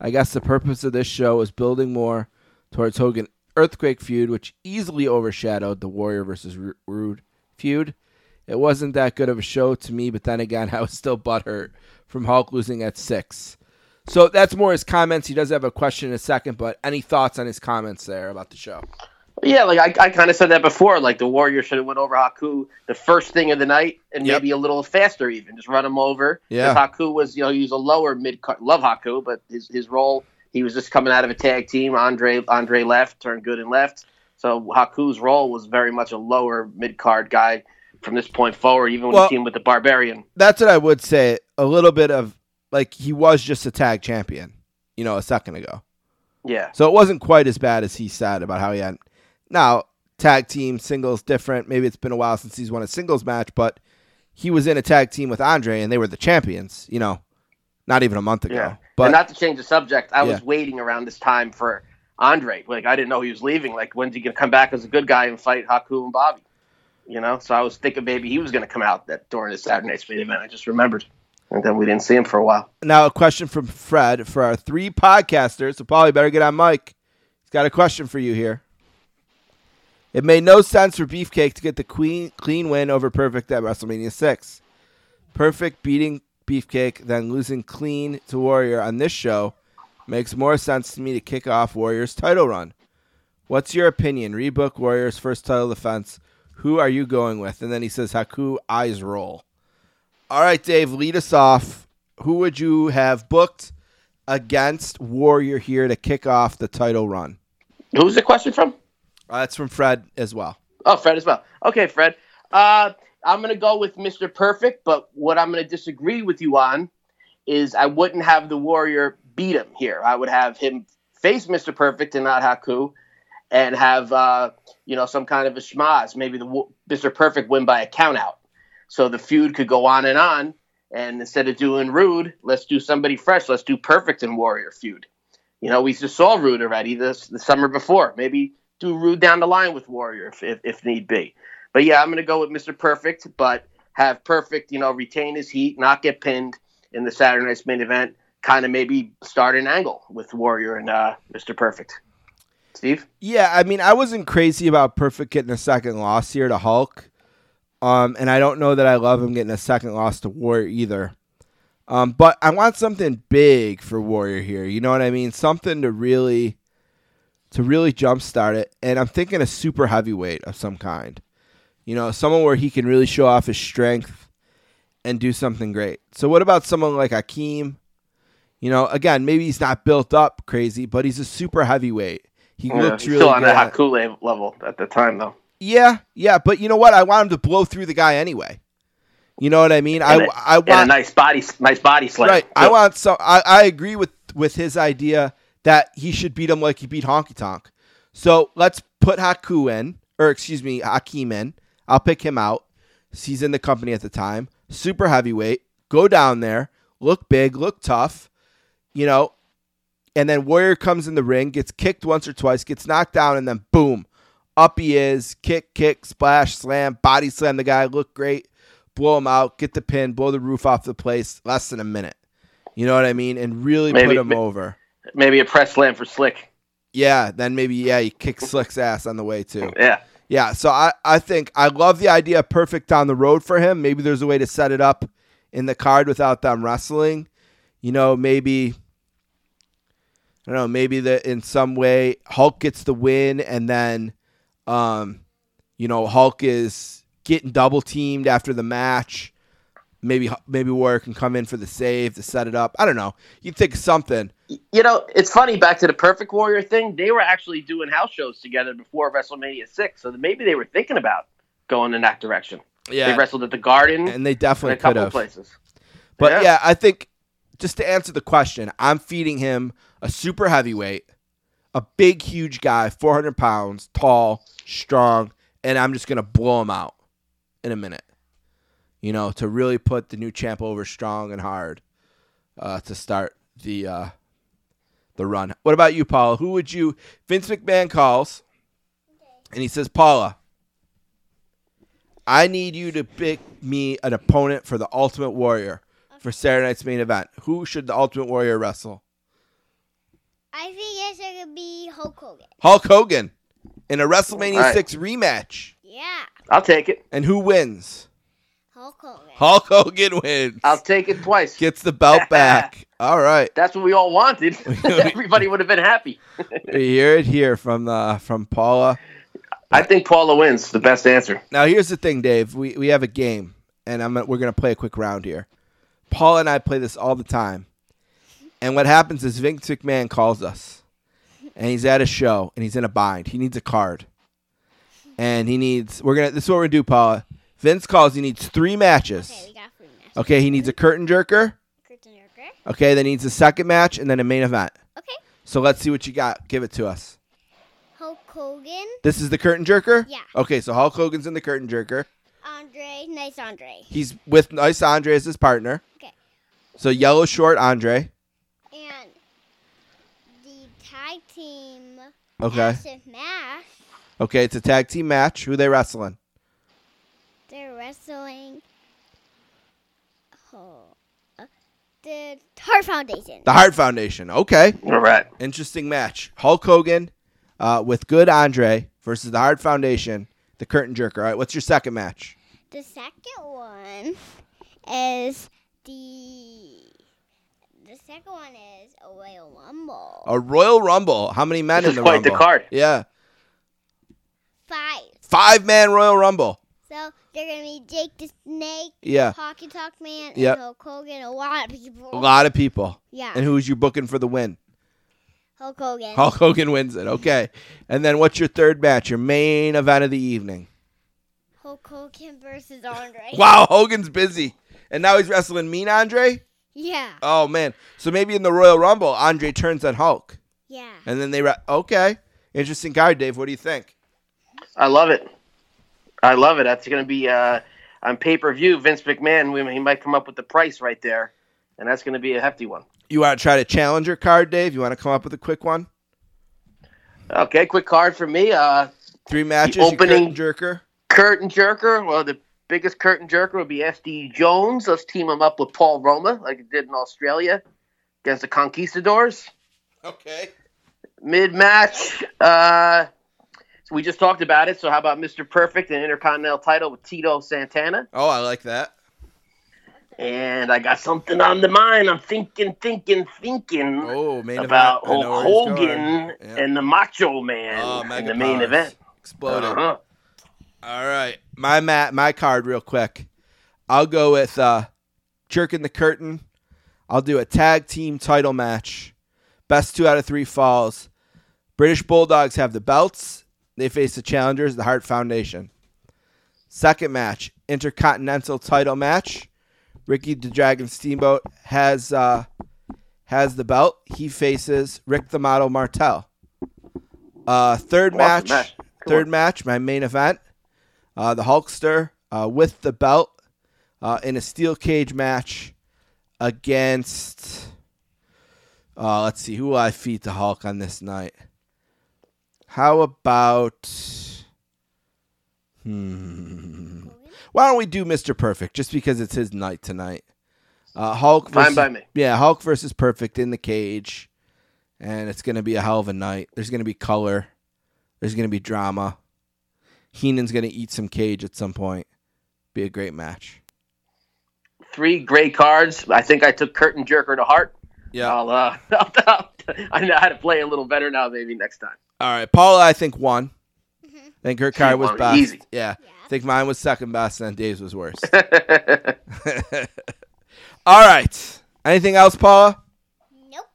I guess the purpose of this show is building more towards Hogan Earthquake feud, which easily overshadowed the Warrior versus Ru- Rude feud. It wasn't that good of a show to me, but then again, I was still butthurt from Hulk losing at six. So that's more his comments. He does have a question in a second, but any thoughts on his comments there about the show? Yeah, like I, I kind of said that before. Like the Warrior should have went over Haku the first thing of the night, and Yep. maybe a little faster even, just run him over. Yeah. Haku was, you know, he was a lower mid card. Love Haku, but his his role, he was just coming out of a tag team. Andre Andre left, turned good and left. So Haku's role was very much a lower mid card guy from this point forward. Even when Well- he teamed with the Barbarian. That's what I would say. A little bit of like he was just a tag champion, you know, a second ago. Yeah, So it wasn't quite as bad as he said about how he had. Now, tag team singles different. Maybe it's been a while since he's won a singles match, but he was in a tag team with Andre and they were the champions, you know, not even a month ago. Yeah. But and not to change the subject, I was waiting around this time for Andre. Like I didn't know he was leaving. Like when's he gonna come back as a good guy and fight Haku and Bobby? You know, so I was thinking maybe he was gonna come out that during the Saturday Night Speed event. I just remembered, and then we didn't see him for a while. now a question from Fred for our three podcasters. So Paulie better get on mic. He's got a question for you here. It made no sense for Beefcake to get the queen, clean win over Perfect at WrestleMania 6. Perfect beating Beefcake, then losing clean to Warrior on this show makes more sense to me to kick off Warrior's title run. What's your opinion? Rebook Warrior's first title defense. Who are you going with? And then he says, Haku, eyes roll. All right, Dave, lead us off. Who would you have booked against Warrior here to kick off the title run? Who's the question from? Uh, that's from Fred as well. Oh, Fred as well. Okay, Fred. Uh, I'm going to go with Mr. Perfect, but what I'm going to disagree with you on is I wouldn't have the Warrior beat him here. I would have him face Mr. Perfect and not Haku, and have uh, you know some kind of a schmozz. Maybe the Mr. Perfect win by a countout, so the feud could go on and on. And instead of doing Rude, let's do somebody fresh. Let's do Perfect and Warrior feud. You know, we just saw Rude already this the summer before. Maybe do Rude down the line with Warrior if, if, if need be. But yeah, I'm going to go with Mr. Perfect, but have Perfect, you know, retain his heat, not get pinned in the Saturday Night's main event. Kind of maybe start an angle with Warrior and uh, Mr. Perfect. Steve? Yeah, I mean, I wasn't crazy about Perfect getting a second loss here to Hulk. Um, and I don't know that I love him getting a second loss to Warrior either. Um, but I want something big for Warrior here. You know what I mean? Something to really to really jumpstart it. And I'm thinking a super heavyweight of some kind. You know, someone where he can really show off his strength and do something great. So what about someone like Akeem? You know, again, maybe he's not built up crazy, but he's a super heavyweight. He Yeah, looks really still on good. the at- Haku level at the time, though. yeah, yeah, but you know what? I want him to blow through the guy anyway. You know what I mean? I And a- I and a nice body, nice body slam. right. I want some. I, I agree with with his idea that he should beat him like he beat Honky Tonk. So let's put Haku in, or excuse me, Akeem in. I'll pick him out. He's in the company at the time. Super heavyweight. Go down there. Look big. Look tough. You know. And then Warrior comes in the ring, gets kicked once or twice, gets knocked down, and then boom, up he is. Kick, kick, splash, slam, body slam the guy. Look great. Blow him out. Get the pin. Blow the roof off the place. Less than a minute. You know what I mean? And really Maybe- put him over. Maybe a press slam for Slick. Yeah, then maybe yeah, you kick Slick's ass on the way too. Yeah. Yeah, so I, I think I love the idea perfect down the road for him. Maybe there's a way to set it up in the card without them wrestling. You know, maybe I don't know, maybe that in some way Hulk gets the win and then um you know, Hulk is getting double teamed after the match. Maybe maybe Warrior can come in for the save to set it up. I don't know. You think of something. You know, it's funny. Back to the Perfect Warrior thing, they were actually doing house shows together before WrestleMania six, so maybe they were thinking about going in that direction. Yeah. they wrestled at the Garden And they and definitely a couple could of have. places. But Yeah. yeah. I think just to answer the question, I'm feeding him a super heavyweight, a big, huge guy, 400 pounds, tall, strong, and I'm just gonna blow him out in a minute. You know, to really put the new champ over strong and hard uh, to start the uh, the run. What about you, Paula? Who would you? Vince McMahon calls, and he says, Paula. I need you to pick me an opponent for the Ultimate Warrior for Saturday night's main event. Who should the Ultimate Warrior wrestle? I think it's going to be Hulk Hogan. Hulk Hogan in a WrestleMania All right. 6 rematch. Yeah, I'll take it. And who wins? Hulk Hogan. Hulk Hogan wins. I'll take it twice. Gets the belt back. All right. That's what we all wanted. Everybody would have been happy. We hear it here from uh, from Paula. I think Paula wins. The best answer. Now here's the thing, Dave. We we have a game, and I'm we're gonna play a quick round here. Paul and I play this all the time, and what happens is Vince McMahon calls us, and he's at a show, and he's in a bind. He needs a card, and he needs. We're gonna. This is what we're gonna do, Paula. Vince calls. He needs three matches. Okay, we got three matches. Okay, he needs a curtain jerker. Curtain jerker. Okay, then he needs a second match, and then a main event. Okay. So let's see what you got. Give it to us. Hulk Hogan. This is the curtain jerker. Yeah. Okay, so Hulk Hogan's in the curtain jerker. Andre. Nice Andre. He's with Nice Andre as his partner. Okay. So yellow short Andre. And the tag team. Okay. Massive Mash. Okay, it's a tag team match. Who they wrestling? They're wrestling. Oh, uh, the Hart Foundation. The Hart Foundation. Okay. All right. Interesting match. Hulk Hogan uh, with good Andre versus the Hart Foundation, the curtain jerker. All right, what's your second match? The second one is the. The second one is a Royal Rumble. A Royal Rumble. How many men This in is the quite the Rumble? card. Yeah. Five. Five man Royal Rumble. So they're gonna be Jake the Snake, Yeah. Hockey Talk Man, and Yep. Hulk Hogan. A lot of people. A lot of people. Yeah. And who's you booking for the win? Hulk Hogan. Hulk Hogan wins it. Okay. And then what's your third match? Your main event of the evening. Hulk Hogan versus Andre. Wow, Hogan's busy. And now he's wrestling Mean Andre? Yeah. Oh man. So maybe in the Royal Rumble, Andre turns on Hulk. Yeah. And then they ra- okay. Interesting card, Dave. What do you think? I love it. I love it. That's going to be uh, on pay per view. Vince McMahon, we- he might come up with the price right there, and that's going to be a hefty one. You want to try to challenge your card, Dave? You want to come up with a quick one? Okay, quick card for me. Uh, Three matches. Opening- curtain jerker. curtain jerker. Well, the biggest curtain jerker would be SD Jones. Let's team him up with Paul Roma, like it did in Australia against the Conquistadors. Okay. Mid match, uh, so we just talked about it. So how about Mr. Perfect and Intercontinental title with Tito Santana? Oh, I like that. And I got something on the mind. I'm thinking, thinking, thinking Oh, main about event. Hulk Hogan. Yeah. and the Macho Man Oh, in the main Powers. event. Exploded. Uh-huh. All right, my mat, my card, real quick. I'll go with uh, jerking the curtain. I'll do a tag team title match. Best two out of three falls. British Bulldogs have the belts. They face the challengers, the Hart Foundation. Second match, Intercontinental title match. Ricky the Dragon Steamboat has uh, has the belt. He faces Rick the Model Martel. Uh, third Awesome match, match. Third on. match, my main event. Uh, the Hulkster uh, with the belt uh, in a steel cage match against. Uh, let's see who I feed the Hulk on this night. How about? Hmm. Why don't we do Mr. Perfect just because it's his night tonight? Uh, Hulk. Fine by me. Yeah, Hulk versus Perfect in the cage, and it's gonna be a hell of a night. There's gonna be color. There's gonna be drama. Heenan's gonna eat some cage at some point. Be a great match. Three great cards. I think I took Curtain Jerker to heart. Yeah. I'll, uh, I know how to play a little better now. Maybe next time. All right, Paula, I think won. I think her card was best. Easy. Yeah. I think mine was second best, and Dave's was worse. All right. Anything else, Paula? Nope.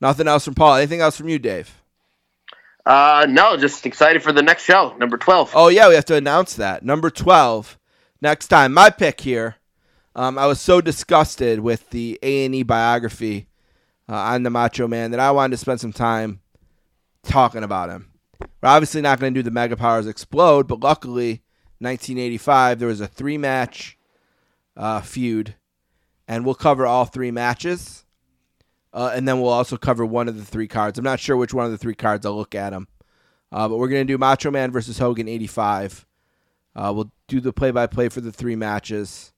Nothing else from Paula. Anything else from you, Dave? uh, no, just excited for the next show, number twelve. Oh yeah, we have to announce that. Number twelve. Next time, my pick here. Um, I was so disgusted with the A and E biography uh, on the Macho Man that I wanted to spend some time talking about him. We're obviously not going to do the Mega Powers Explode, but luckily, 1985 there was a three match uh, feud, and we'll cover all three matches, uh, and then we'll also cover one of the three cards. I'm not sure which one of the three cards. I'll look at them. Uh, but we're going to do Macho Man versus Hogan 85. Uh, we'll do the play by play for the three matches.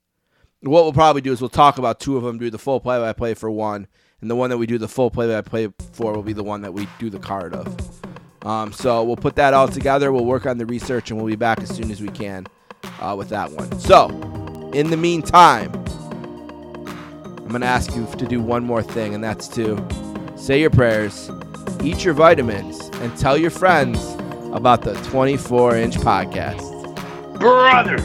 What we'll probably do is we'll talk about two of them, do the full play by play for one, and the one that we do the full play-by-play for will be the one that we do the card of. Um, so we'll put that all together. We'll work on the research, and we'll be back as soon as we can uh, with that one. So, in the meantime, I'm going to ask you to do one more thing, and that's to say your prayers, eat your vitamins, and tell your friends about the 24 inch podcast. Brother.